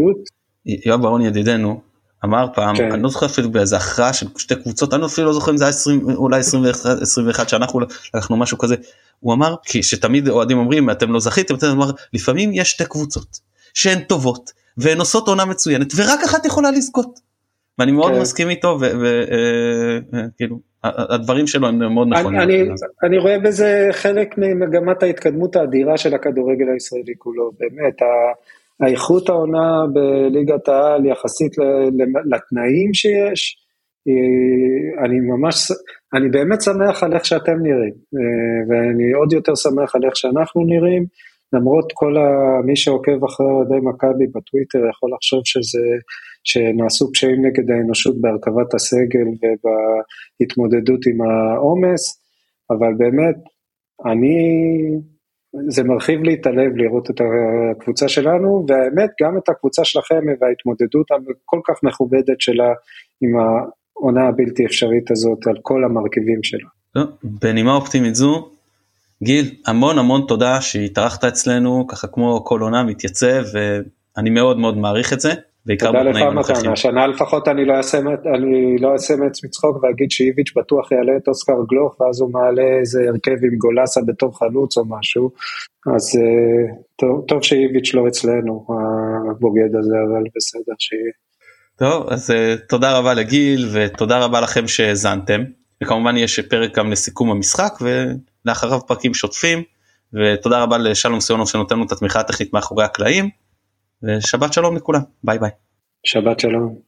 יואב ברון ידידנו, אמר פעם, כן. אני לא זוכר אפילו באיזה הכרעה של שתי קבוצות, אני אפילו לא זוכר אם זה היה 20, אולי 21, 21 שאנחנו לקחנו משהו כזה, הוא אמר, כי שתמיד אוהדים אומרים אתם לא זכיתם, אתם אמר, לפעמים יש שתי קבוצות שהן טובות והן עושות עונה מצוינת ורק אחת יכולה לזכות. ואני מאוד כן. מסכים איתו וכאילו אה, אה, הדברים שלו הם מאוד נכונים. אני, אני רואה בזה חלק ממגמת ההתקדמות האדירה של הכדורגל הישראלי כולו, באמת. האיכות העונה בליגת העל יחסית לתנאים שיש, אני ממש, אני באמת שמח על איך שאתם נראים, ואני עוד יותר שמח על איך שאנחנו נראים, למרות כל ה... מי שעוקב אחרי אוהדי מכבי בטוויטר יכול לחשוב שזה, שנעשו פשעים נגד האנושות בהרכבת הסגל ובהתמודדות עם העומס, אבל באמת, אני זה מרחיב לי את הלב לראות את הקבוצה שלנו, והאמת גם את הקבוצה שלכם וההתמודדות הכל כך מכובדת שלה עם העונה הבלתי אפשרית הזאת על כל המרכיבים שלה. בנימה אופטימית זו, גיל, המון המון תודה שהתארחת אצלנו, ככה כמו כל עונה מתייצב, ואני מאוד מאוד מעריך את זה. בעיקר בתנאים הנוכחים. השנה לפחות אני לא אעשה, אני לא אעשה מעצמי צחוק ואגיד שאיביץ' בטוח יעלה את אוסקר גלוך ואז הוא מעלה איזה הרכב עם גולסה בתור חלוץ או משהו, אז אה, טוב, טוב שאיביץ' לא אצלנו הבוגד הזה אבל בסדר שיהיה. טוב אז אה, תודה רבה לגיל ותודה רבה לכם שהאזנתם וכמובן יש פרק גם לסיכום המשחק ולאחריו פרקים שוטפים ותודה רבה לשלום סיונוב שנותן לנו את התמיכה הטכנית מאחורי הקלעים. ושבת שלום לכולם ביי ביי. שבת שלום.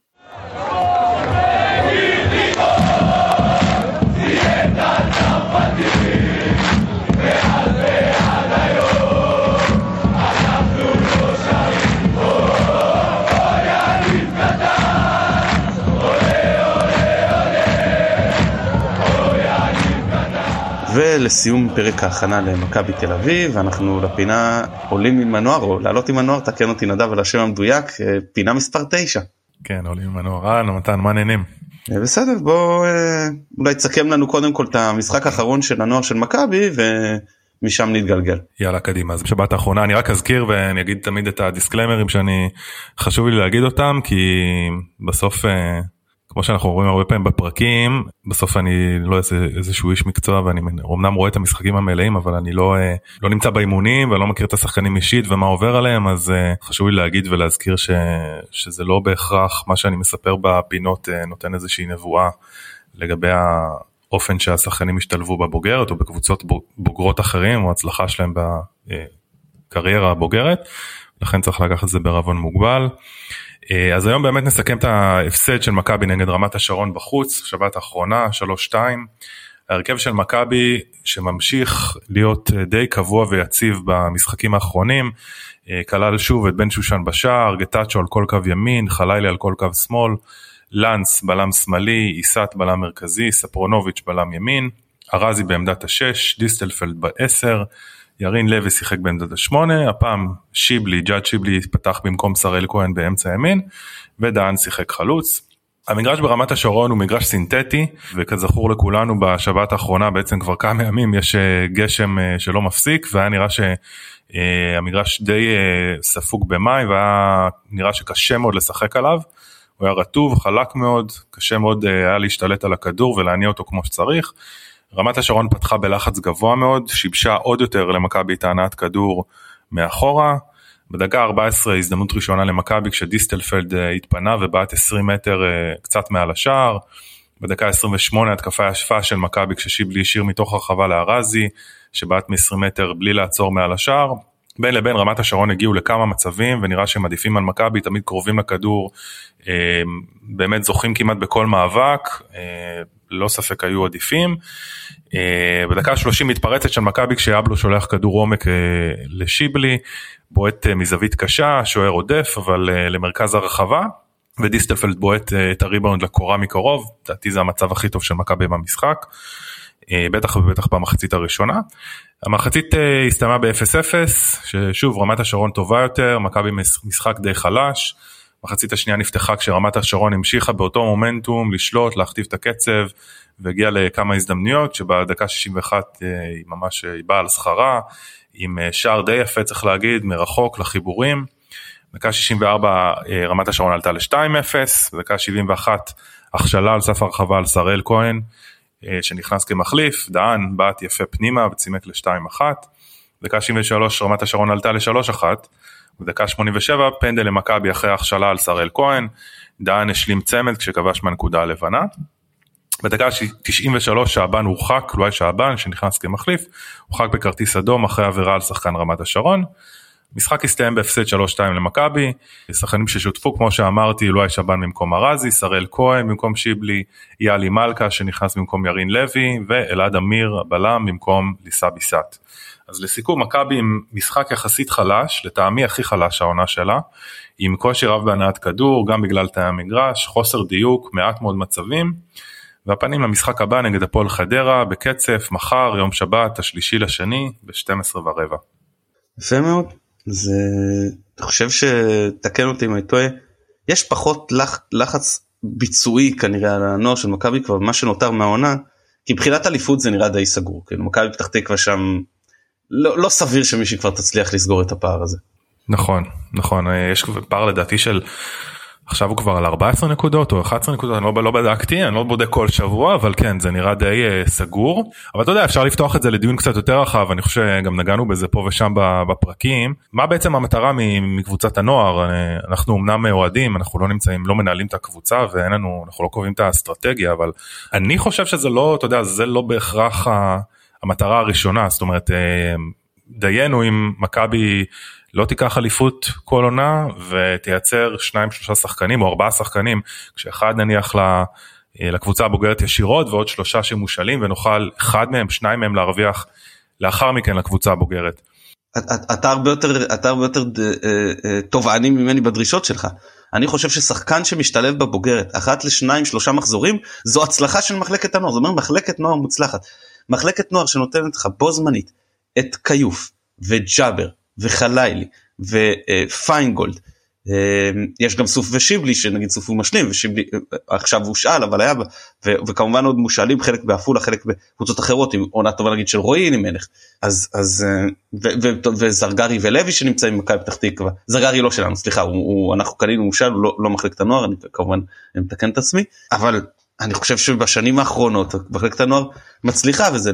ולסיום פרק ההכנה למכבי תל אביב אנחנו לפינה עולים עם הנוער או לעלות עם הנוער תקן אותי נדב על השם המדויק אה, פינה מספר 9. כן עולים עם הנוער אהלן מתן מה נהנים. אה, בסדר בוא אה, אולי תסכם לנו קודם כל את המשחק האחרון של הנוער של מכבי ומשם נתגלגל. יאללה קדימה אז בשבת האחרונה אני רק אזכיר ואני אגיד תמיד את הדיסקליימרים שאני חשוב לי להגיד אותם כי בסוף. כמו שאנחנו רואים הרבה פעמים בפרקים בסוף אני לא איזה איזשהו איש מקצוע ואני אמנם רואה את המשחקים המלאים אבל אני לא אה, לא נמצא באימונים ולא מכיר את השחקנים אישית ומה עובר עליהם אז אה, חשוב לי להגיד ולהזכיר ש, שזה לא בהכרח מה שאני מספר בפינות אה, נותן איזושהי נבואה לגבי האופן שהשחקנים השתלבו בבוגרת או בקבוצות בוגרות אחרים או הצלחה שלהם בקריירה הבוגרת לכן צריך לקחת את זה בערבון מוגבל. אה, אז היום באמת נסכם את ההפסד של מכבי נגד רמת השרון בחוץ, שבת האחרונה, 3-2. ההרכב של מכבי שממשיך להיות אה, די קבוע ויציב במשחקים האחרונים, אה, כלל שוב את בן שושן בשער, גטאצ'ו על כל קו ימין, חלילי על כל קו שמאל, לנץ בלם שמאלי, עיסת בלם מרכזי, ספרונוביץ' בלם ימין, ארזי בעמדת השש, דיסטלפלד בעשר, ירין לוי שיחק בעמדת השמונה, הפעם שיבלי, ג'אד שיבלי פתח במקום שראל כהן באמצע ימין, ודהן שיחק חלוץ. המגרש ברמת השרון הוא מגרש סינתטי וכזכור לכולנו בשבת האחרונה בעצם כבר כמה ימים יש אה, גשם אה, שלא מפסיק והיה נראה שהמגרש די אה, ספוג במים והיה נראה שקשה מאוד לשחק עליו. הוא היה רטוב, חלק מאוד, קשה מאוד היה להשתלט על הכדור ולהניע אותו כמו שצריך. רמת השרון פתחה בלחץ גבוה מאוד, שיבשה עוד יותר למכבי ההנעת כדור מאחורה. בדקה 14 הזדמנות ראשונה למכבי כשדיסטלפלד התפנה ובעט 20 מטר קצת מעל השער. בדקה 28 התקפה ישפה של מכבי כששיבלי השאיר מתוך הרחבה לארזי שבעט מ-20 מטר בלי לעצור מעל השער. בין לבין רמת השרון הגיעו לכמה מצבים ונראה שהם עדיפים על מכבי תמיד קרובים לכדור אה, באמת זוכים כמעט בכל מאבק אה, לא ספק היו עדיפים. אה, בדקה 30 מתפרצת של מכבי כשאבלו שולח כדור עומק לשיבלי בועט מזווית קשה שוער עודף אבל למרכז הרחבה ודיסטלפלד בועט את הריבאונד לקורה מקרוב לדעתי זה המצב הכי טוב של מכבי במשחק. בטח ובטח במחצית הראשונה. המחצית אה, הסתיימה ב-0-0, ששוב רמת השרון טובה יותר, מכבי משחק די חלש. מחצית השנייה נפתחה כשרמת השרון המשיכה באותו מומנטום לשלוט, להכתיב את הקצב והגיעה לכמה הזדמנויות שבדקה 61 אה, היא ממש אה, היא באה על שכרה עם שער די יפה צריך להגיד מרחוק לחיבורים. דקה 64 רמת השרון עלתה ל-2-0, דקה 71 הכשלה על סף הרחבה על שראל כהן שנכנס כמחליף, דהן בעט יפה פנימה וצימק ל-2-1, דקה 73 רמת השרון עלתה ל-3-1, בדקה 87 פנדל למכבי אחרי הכשלה על שראל כהן, דהן השלים צמד כשכבש מהנקודה הלבנה. בדקה 93 שעבן הורחק, היה שעבן שנכנס כמחליף, הורחק בכרטיס אדום אחרי עבירה על שחקן רמת השרון. משחק הסתיים בהפסד 3-2 למכבי, שחקנים ששותפו כמו שאמרתי אלוהי שבן במקום ארזי, שראל כהן במקום שיבלי, יאלי מלכה שנכנס במקום ירין לוי ואלעד אמיר הבלם במקום ליסה ביסת. אז לסיכום מכבי עם משחק יחסית חלש, לטעמי הכי חלש העונה שלה, עם קושי רב בהנעת כדור גם בגלל תאי המגרש, חוסר דיוק, מעט מאוד מצבים. והפנים למשחק הבא נגד הפועל חדרה בקצף מחר יום שבת השלישי לשני ב-12 ורבע. יפה מאוד זה אני חושב שתקן אותי אם אני טועה יש פחות לח, לחץ ביצועי כנראה על הנוער של מכבי כבר מה שנותר מהעונה כי מבחינת אליפות זה נראה די סגור כאילו מכבי פתח תקווה שם לא, לא סביר שמישהי כבר תצליח לסגור את הפער הזה. נכון נכון יש פער לדעתי של עכשיו הוא כבר על 14 נקודות או 11 נקודות אני לא, לא בדקתי אני לא בודק כל שבוע אבל כן זה נראה די uh, סגור. אבל אתה יודע אפשר לפתוח את זה לדיון קצת יותר רחב אני חושב שגם נגענו בזה פה ושם בפרקים. מה בעצם המטרה מקבוצת הנוער? אה, אנחנו אמנם אוהדים אנחנו לא נמצאים לא מנהלים את הקבוצה ואין לנו אנחנו לא קובעים את האסטרטגיה אבל אני חושב שזה לא אתה יודע זה לא בהכרח המטרה הראשונה. זאת אומרת אה, דיינו עם מכבי. לא תיקח אליפות כל עונה ותייצר שניים שלושה שחקנים או ארבעה שחקנים כשאחד נניח אה, לקבוצה הבוגרת ישירות ועוד שלושה שמושאלים ונוכל אחד מהם שניים מהם להרוויח לאחר מכן לקבוצה הבוגרת. אתה הרבה יותר אתה הרבה יותר אה, אה, תובעני ממני בדרישות שלך. אני חושב ששחקן שמשתלב בבוגרת אחת לשניים שלושה מחזורים זו הצלחה של מחלקת הנוער. זאת אומרת מחלקת נוער מוצלחת. מחלקת נוער שנותנת לך בו זמנית את כיוף וג'אבר וחלילי ופיינגולד. אה, יש גם סוף ושיבלי שנגיד סוף הוא משלים ושיבלי אה, עכשיו הוא שאל אבל היה וכמובן עוד מושאלים חלק בעפולה חלק בקבוצות אחרות עם עונה טובה נגיד של רועי מלך אז אז אה, וזרגרי ולוי שנמצאים במכבי פתח תקווה. זרגרי לא שלנו סליחה הוא, הוא אנחנו קנינו מושאל לא, לא מחלקת הנוער אני כמובן מתקן את עצמי. אבל אני חושב שבשנים האחרונות מחלקת הנוער מצליחה וזה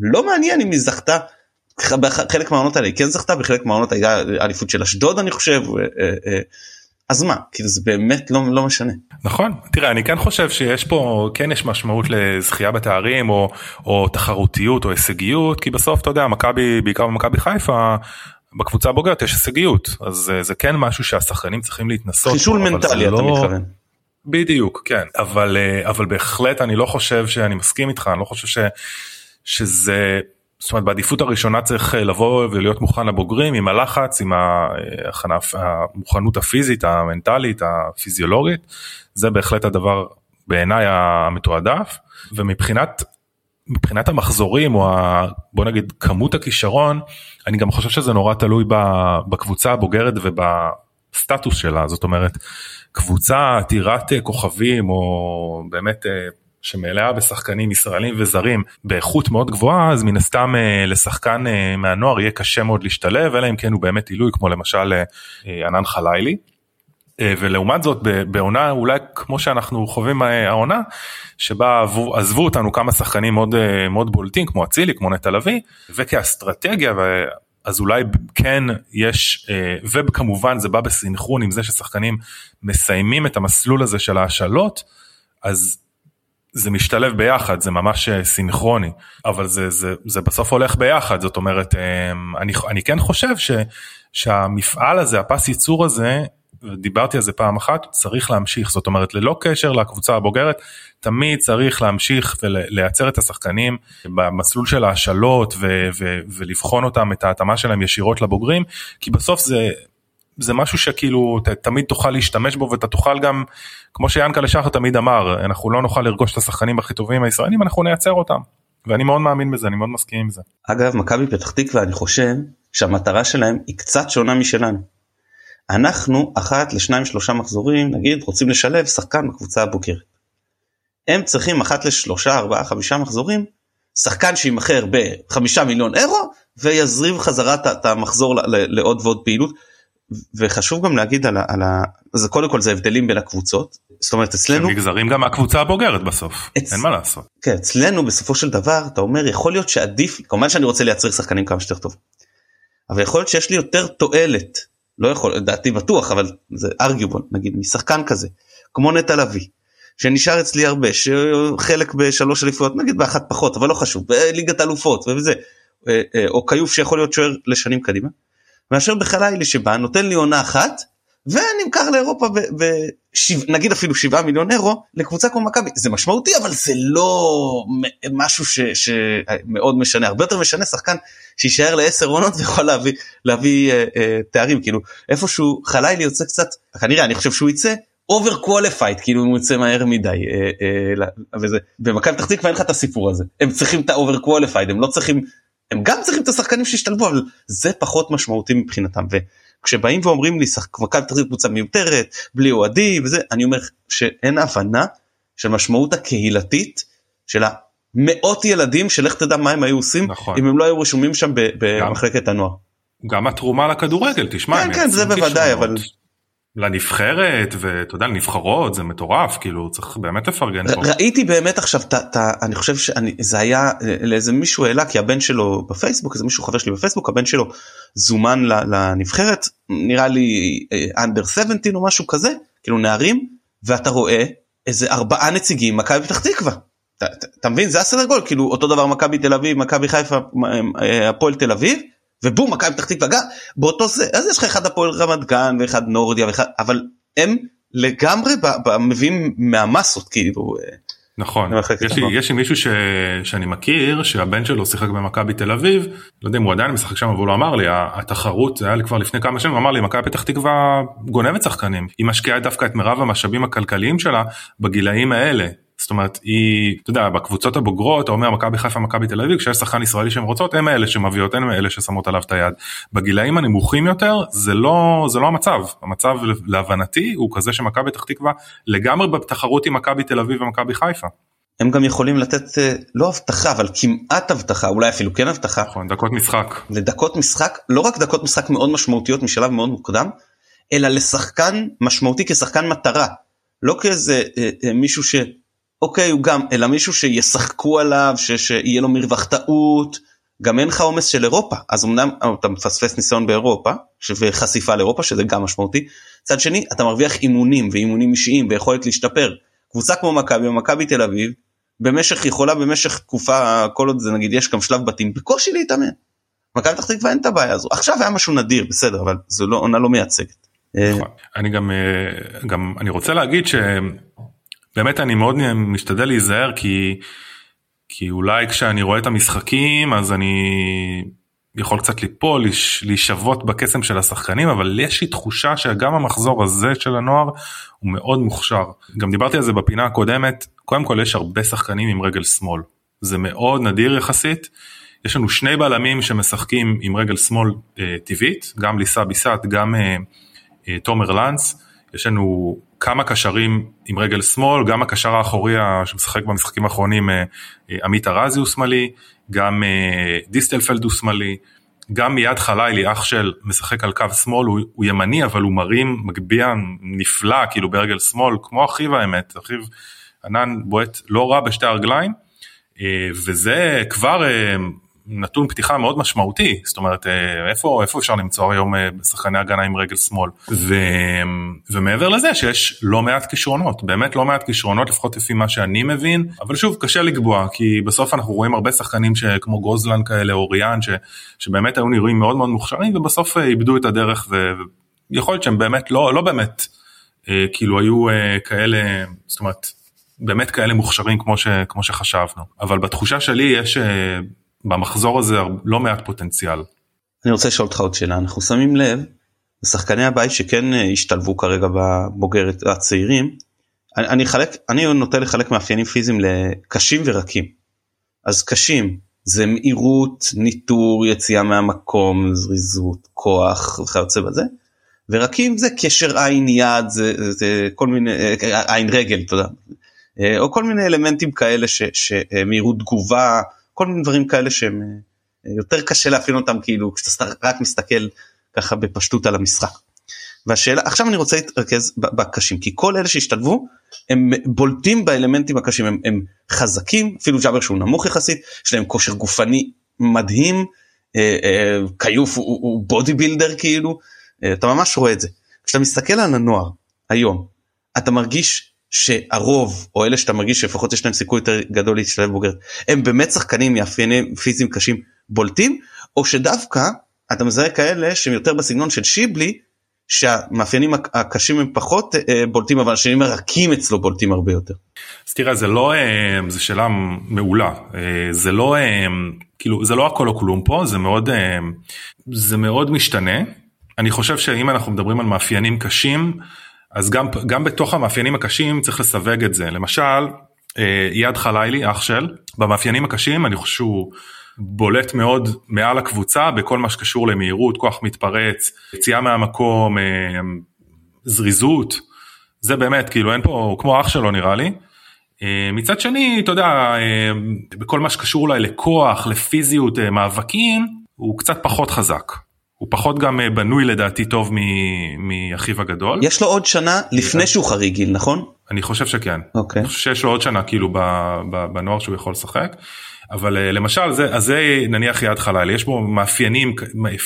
לא מעניין אם היא זכתה בחלק מהעונות האלה היא כן זכתה בחלק מהעונות הייתה אליפות של אשדוד אני חושב אה, אה, אז מה כאילו זה באמת לא לא משנה נכון תראה אני כן חושב שיש פה כן יש משמעות לזכייה בתארים או או תחרותיות או הישגיות כי בסוף אתה יודע מכבי בעיקר במכבי חיפה בקבוצה הבוגרת יש הישגיות אז אה, זה כן משהו שהשחקנים צריכים להתנסות. חישול מנטלי אתה לא... מתכוון. בדיוק כן אבל אבל בהחלט אני לא חושב שאני מסכים איתך אני לא חושב ש, שזה זאת אומרת בעדיפות הראשונה צריך אה, לבוא ולהיות מוכן לבוגרים עם הלחץ עם ההכנה, המוכנות הפיזית המנטלית הפיזיולוגית. זה בהחלט הדבר בעיניי המתועדף. ומבחינת מבחינת המחזורים או ה, בוא נגיד כמות הכישרון אני גם חושב שזה נורא תלוי בקבוצה הבוגרת ובסטטוס שלה. זאת אומרת קבוצה עתירת כוכבים או באמת אה, שמלאה בשחקנים ישראלים וזרים באיכות מאוד גבוהה אז מן הסתם אה, לשחקן אה, מהנוער יהיה קשה מאוד להשתלב אלא אם כן הוא באמת עילוי כמו למשל אה, ענן חלילי. ולעומת זאת בעונה אולי כמו שאנחנו חווים העונה שבה עזבו אותנו כמה שחקנים מאוד מאוד בולטים כמו אצילי כמו נטע לביא וכאסטרטגיה אז אולי כן יש וכמובן זה בא בסינכרון עם זה ששחקנים מסיימים את המסלול הזה של ההשאלות אז זה משתלב ביחד זה ממש סינכרוני אבל זה זה זה בסוף הולך ביחד זאת אומרת אני אני כן חושב ש, שהמפעל הזה הפס ייצור הזה דיברתי על זה פעם אחת צריך להמשיך זאת אומרת ללא קשר לקבוצה הבוגרת תמיד צריך להמשיך ולייצר את השחקנים במסלול של ההשאלות ולבחון אותם את ההתאמה שלהם ישירות לבוגרים כי בסוף זה זה משהו שכאילו ת, תמיד תוכל להשתמש בו ואתה תוכל גם כמו שיאנקלה שחר תמיד אמר אנחנו לא נוכל לרכוש את השחקנים הכי טובים הישראלים אנחנו נייצר אותם ואני מאוד מאמין בזה אני מאוד מסכים עם זה. אגב מכבי פתח תקווה אני חושב שהמטרה שלהם היא קצת שונה משלנו. אנחנו אחת לשניים שלושה מחזורים נגיד רוצים לשלב שחקן בקבוצה הבוגרת. הם צריכים אחת לשלושה ארבעה חמישה מחזורים שחקן שימכר בחמישה מיליון אירו ויזריב חזרה את המחזור לעוד ועוד פעילות. וחשוב גם להגיד על ה... על ה... זה קודם כל זה הבדלים בין הקבוצות זאת אומרת אצלנו נגזרים גם מהקבוצה הבוגרת בסוף אצ... אין מה לעשות. כן אצלנו בסופו של דבר אתה אומר יכול להיות שעדיף כמובן שאני רוצה לייצר שחקנים כמה שיותר טוב. אבל יכול להיות שיש לי יותר תועלת לא יכול לדעתי בטוח אבל זה ארגיובול נגיד משחקן כזה כמו נטע לביא שנשאר אצלי הרבה שחלק בשלוש אליפויות נגיד באחת פחות אבל לא חשוב בליגת אלופות וזה אה, אה, או כיוף שיכול להיות שוער לשנים קדימה. מאשר בחלילי שבא נותן לי עונה אחת ונמכר לאירופה ונגיד אפילו 7 מיליון אירו לקבוצה כמו מכבי. זה משמעותי אבל זה לא משהו שמאוד משנה. הרבה יותר משנה שחקן שיישאר לעשר עונות ויכול להביא להביא אה, אה, תארים. כאילו איפשהו חלילי יוצא קצת כנראה אני חושב שהוא יצא overqualified כאילו הוא יוצא מהר מדי אה, אה, וזה במכבי פתח תקווה אין לך את הסיפור הזה. הם צריכים את ה overqualified הם לא צריכים הם גם צריכים את השחקנים שישתלבו אבל זה פחות משמעותי מבחינתם וכשבאים ואומרים לי מכבי תחזיר קבוצה מיותרת בלי אוהדים וזה אני אומר שאין הבנה של משמעות הקהילתית של המאות ילדים שלך תדע מה הם היו עושים נכון. אם הם לא היו רשומים שם במחלקת הנוער. גם התרומה לכדורגל תשמע כן כן זה בוודאי אבל לנבחרת ואתה יודע לנבחרות זה מטורף כאילו צריך באמת לפרגן פה. ראיתי באמת עכשיו ת, אני חושב שזה היה לאיזה מישהו העלה כי הבן שלו בפייסבוק איזה מישהו חבר שלי בפייסבוק הבן שלו זומן לנבחרת נראה לי אנדר 17 או משהו כזה כאילו נערים ואתה רואה איזה ארבעה נציגים מכבי פתח תקווה. אתה מבין זה הסדר גול כאילו אותו דבר מכבי תל אביב מכבי חיפה הפועל תל אביב ובום מכבי פתח תקווה גם באותו זה. אז יש לך אחד הפועל רמת גן ואחד נורדיה ואחד אבל הם לגמרי מביאים מהמסות כאילו. אה, נכון. יש לי, יש לי מישהו ש, שאני מכיר שהבן שלו שיחק במכבי תל אביב לא יודע אם הוא עדיין משחק שם אבל הוא אמר לי התחרות זה היה לי כבר לפני כמה שנים הוא אמר לי מכבי פתח תקווה גונבת שחקנים. היא משקיעה דווקא את מירב המשאבים הכלכליים שלה בגילאים האלה זאת אומרת היא, אתה יודע, בקבוצות הבוגרות, אתה אומר מכבי חיפה, מכבי תל אביב, כשיש שחקן ישראלי שהן רוצות, הם אלה שמביאות, הם אלה ששמות עליו את היד. בגילאים הנמוכים יותר, זה לא, זה לא המצב. המצב להבנתי הוא כזה שמכבי פתח תקווה לגמרי בתחרות עם מכבי תל אביב ומכבי חיפה. הם גם יכולים לתת אה, לא הבטחה אבל כמעט הבטחה אולי אפילו כן הבטחה נכון דקות משחק לדקות משחק לא רק דקות משחק מאוד משמעותיות משלב מאוד מוקדם אלא לשחקן משמעותי כשחקן מטרה לא כאיזה אה, אה, מישהו ש... אוקיי הוא גם אלא מישהו שישחקו עליו ש, שיהיה לו מרווח טעות גם אין לך עומס של אירופה אז אמנם אתה מפספס ניסיון באירופה וחשיפה לאירופה שזה גם משמעותי צד שני אתה מרוויח אימונים ואימונים אישיים ויכולת להשתפר קבוצה כמו מכבי מכבי תל אביב במשך יכולה במשך תקופה כל עוד זה נגיד יש גם שלב בתים בקושי להתאמן. מכבי פתח תקווה אין את הבעיה הזו עכשיו היה משהו נדיר בסדר אבל זו לא עונה לא מייצגת. נכון. אני גם גם אני רוצה להגיד ש... באמת אני מאוד משתדל להיזהר כי כי אולי כשאני רואה את המשחקים אז אני יכול קצת ליפול להישבות בקסם של השחקנים אבל יש לי תחושה שגם המחזור הזה של הנוער הוא מאוד מוכשר. גם דיברתי על זה בפינה הקודמת קודם כל יש הרבה שחקנים עם רגל שמאל. זה מאוד נדיר יחסית. יש לנו שני בלמים שמשחקים עם רגל שמאל אה, טבעית גם ליסה ביסת גם אה, אה, תומר לנץ יש לנו כמה קשרים עם רגל שמאל, גם הקשר האחורי שמשחק במשחקים האחרונים אה, אה, עמית ארזי הוא שמאלי, גם אה, דיסטלפלד הוא שמאלי, גם מיד חלילי אח של משחק על קו שמאל הוא, הוא ימני אבל הוא מרים מגביה נפלא כאילו ברגל שמאל כמו אחיו האמת אחיו ענן בועט לא רע בשתי הרגליים וזה כבר נתון פתיחה מאוד משמעותי זאת אומרת אה, איפה איפה אפשר למצוא היום שחקני הגנה עם רגל שמאל ו, ומעבר לזה שיש לא מעט כישרונות באמת לא מעט כישרונות לפחות לפי מה שאני מבין אבל שוב קשה לקבוע כי בסוף אנחנו רואים הרבה שחקנים כמו גוזלן כאלה או ריאן ש, שבאמת היו נראים מאוד מאוד מוכשרים ובסוף איבדו את הדרך ויכול להיות שהם באמת לא לא באמת כאילו היו כאלה זאת אומרת. באמת כאלה מוכשרים כמו, ש, כמו שחשבנו אבל בתחושה שלי יש אה, במחזור הזה לא מעט פוטנציאל. אני רוצה לשאול אותך עוד שאלה. אנחנו שמים לב לשחקני הבית שכן אה, השתלבו כרגע בבוגרת הצעירים. אני, אני חלק אני נוטה לחלק מאפיינים פיזיים לקשים ורקים. אז קשים זה מהירות ניטור יציאה מהמקום זריזות כוח וכיוצא בזה. ורקים זה קשר עין יד זה, זה כל מיני אה, עין רגל תודה אה, או כל מיני אלמנטים כאלה שמהירות תגובה כל מיני דברים כאלה שהם אה, יותר קשה להפעיל אותם כאילו כשאתה רק מסתכל ככה בפשטות על המשחק. והשאלה עכשיו אני רוצה להתרכז בקשים כי כל אלה שהשתלבו הם בולטים באלמנטים הקשים הם, הם חזקים אפילו ג'אבר שהוא נמוך יחסית יש להם כושר גופני מדהים אה, אה, כיוף הוא, הוא בודי בילדר כאילו אה, אתה ממש רואה את זה כשאתה מסתכל על הנוער היום אתה מרגיש שהרוב או אלה שאתה מרגיש שלפחות יש להם סיכוי יותר גדול להשתלב בוגרת הם באמת שחקנים מאפיינים פיזיים קשים בולטים או שדווקא אתה מזהה כאלה שהם יותר בסגנון של שיבלי שהמאפיינים הקשים הם פחות אה, בולטים אבל השנים הרכים אצלו בולטים הרבה יותר. אז תראה זה לא אה, זו שאלה מעולה אה, זה לא כאילו זה לא הכל או כלום פה זה מאוד זה מאוד משתנה אני חושב שאם אנחנו מדברים על מאפיינים קשים אז גם, גם בתוך המאפיינים הקשים צריך לסווג את זה. למשל, אייד אה, חלילי, אח של, במאפיינים הקשים אני חושב שהוא בולט מאוד מעל הקבוצה בכל מה שקשור למהירות, כוח מתפרץ, יציאה מהמקום, אה, זריזות, זה באמת כאילו אין פה, כמו אח שלו נראה לי. אה, מצד שני, אתה יודע, בכל מה שקשור אולי לכוח, לפיזיות, מאבקים, הוא קצת פחות חזק. הוא פחות גם אה, בנוי לדעתי טוב מאחיו הגדול. יש לו עוד שנה לפני שהוא חריג גיל נכון? אני חושב שכן. אוקיי. אני חושב שיש לו עוד שנה כאילו בנוער שהוא יכול לשחק. אבל אה, למשל זה אז זה נניח יד חלל יש בו מאפיינים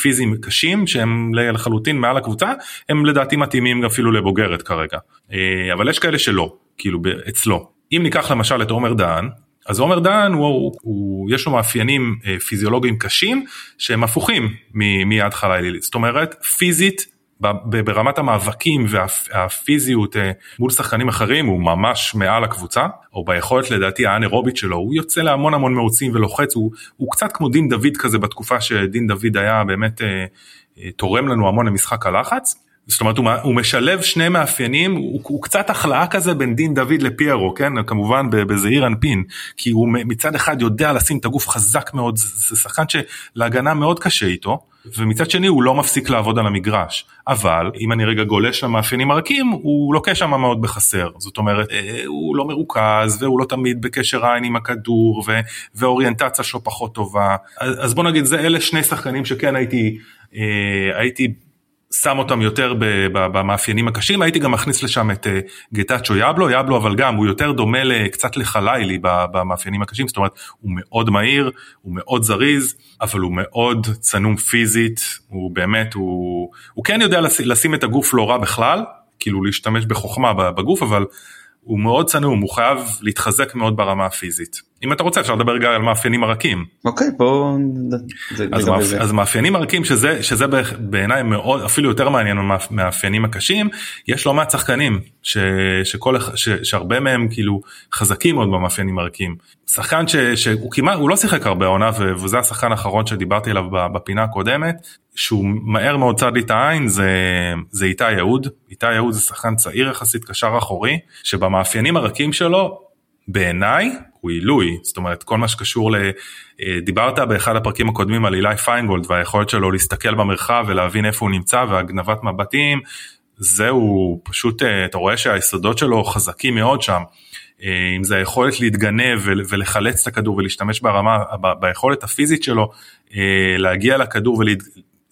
פיזיים קשים שהם לחלוטין מעל הקבוצה הם לדעתי מתאימים אפילו לבוגרת כרגע אה, אבל יש כאלה שלא כאילו אצלו אם ניקח למשל את עומר דהן אז עומר דהן הוא, הוא, הוא יש לו מאפיינים אה, פיזיולוגיים קשים שהם הפוכים מיד חלילי זאת אומרת פיזית ברמת המאבקים והפיזיות אה, מול שחקנים אחרים הוא ממש מעל הקבוצה או ביכולת לדעתי האנאירובית שלו. הוא יוצא להמון המון מרוצים ולוחץ הוא, הוא קצת כמו דין דוד כזה בתקופה שדין דוד היה באמת אה, אה, תורם לנו המון למשחק הלחץ זאת אומרת הוא, הוא משלב שני מאפיינים הוא, הוא קצת החלאה כזה בין דין דוד לפיירו כן? כמובן בזעיר אנפין כי הוא מצד אחד יודע לשים את הגוף חזק מאוד זה שחקן שלהגנה מאוד קשה איתו ומצד שני הוא לא מפסיק לעבוד על המגרש. אבל אם אני רגע גולש למאפיינים הרכים הוא לוקה שם מאוד בחסר. זאת אומרת אה, הוא לא מרוכז והוא לא תמיד בקשר עין עם הכדור ו, ואוריינטציה שלו פחות טובה. אז, אז בוא נגיד זה אלה שני שחקנים שכן הייתי אה, הייתי שם אותם יותר במאפיינים הקשים. הייתי גם מכניס לשם את אה, גטאצ'ו יבלו. יבלו אבל גם הוא יותר דומה קצת לחלילי במאפיינים הקשים. זאת אומרת הוא מאוד מהיר הוא מאוד זריז אבל הוא מאוד צנום פיזית. הוא באמת הוא, הוא כן יודע לשים את הגוף לא רע בכלל כאילו להשתמש בחוכמה בגוף אבל הוא מאוד צנום, הוא חייב להתחזק מאוד ברמה הפיזית. אם אתה רוצה אפשר לדבר רגע על מאפיינים הרכים. אוקיי בוא... אז, מאפ... אז מאפיינים הרכים שזה, שזה בעיניי מאוד אפילו יותר מעניין מהמאפיינים הקשים, יש לא מעט שחקנים ש... שכל... ש... שהרבה מהם כאילו חזקים מאוד במאפיינים הרכים. שחקן ש... שהוא כמעט, הוא לא שיחק הרבה עונה וזה השחקן האחרון שדיברתי עליו בפינה הקודמת, שהוא מהר מאוד צד לי את העין זה, זה איתי יהוד, איתי יהוד זה שחקן צעיר יחסית קשר אחורי, שבמאפיינים הרכים שלו בעיניי הוא עילוי, זאת אומרת כל מה שקשור ל... אה, דיברת באחד הפרקים הקודמים על אילי פיינגולד והיכולת שלו להסתכל במרחב ולהבין איפה הוא נמצא והגנבת מבטים, זהו פשוט, אה, אתה רואה שהיסודות שלו חזקים מאוד שם. אם זה היכולת להתגנב ולחלץ את הכדור ולהשתמש ברמה, ביכולת הפיזית שלו להגיע לכדור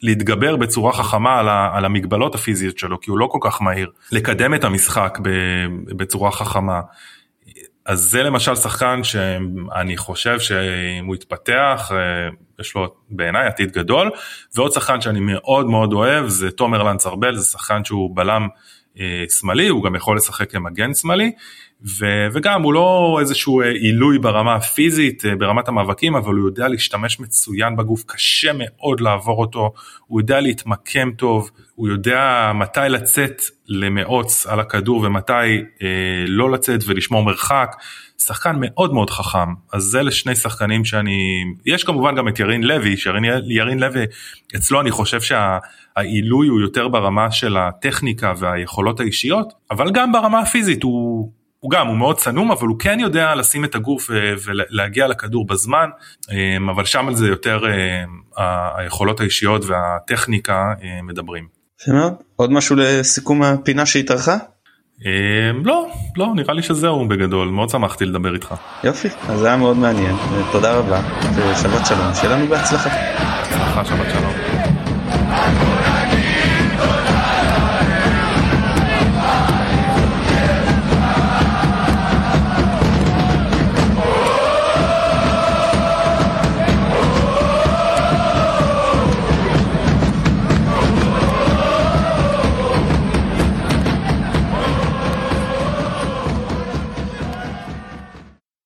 ולהתגבר בצורה חכמה על המגבלות הפיזיות שלו כי הוא לא כל כך מהיר, לקדם את המשחק בצורה חכמה. אז זה למשל שחקן שאני חושב שאם הוא יתפתח יש לו בעיניי עתיד גדול. ועוד שחקן שאני מאוד מאוד אוהב זה תומר לנץ ארבל זה שחקן שהוא בלם אה, שמאלי הוא גם יכול לשחק כמגן שמאלי ו- וגם הוא לא איזשהו אה, עילוי ברמה הפיזית אה, ברמת המאבקים אבל הוא יודע להשתמש מצוין בגוף קשה מאוד לעבור אותו הוא יודע להתמקם טוב הוא יודע מתי לצאת למאוץ על הכדור ומתי אה, לא לצאת ולשמור מרחק שחקן מאוד מאוד חכם אז זה לשני שחקנים שאני יש כמובן גם את ירין לוי שירין לוי אצלו אני חושב שהעילוי הוא יותר ברמה של הטכניקה והיכולות האישיות אבל גם ברמה הפיזית הוא. הוא גם הוא מאוד צנום אבל הוא כן יודע לשים את הגוף אה, ולהגיע לכדור בזמן אה, אבל שם על זה יותר אה, היכולות האישיות והטכניקה מדברים. עוד משהו לסיכום הפינה שהתארכה? לא לא נראה לי שזהו בגדול מאוד שמחתי לדבר איתך. יופי אז זה היה מאוד מעניין תודה רבה ושבת שלום שיהיה לנו בהצלחה. בהצלחה שבת שלום.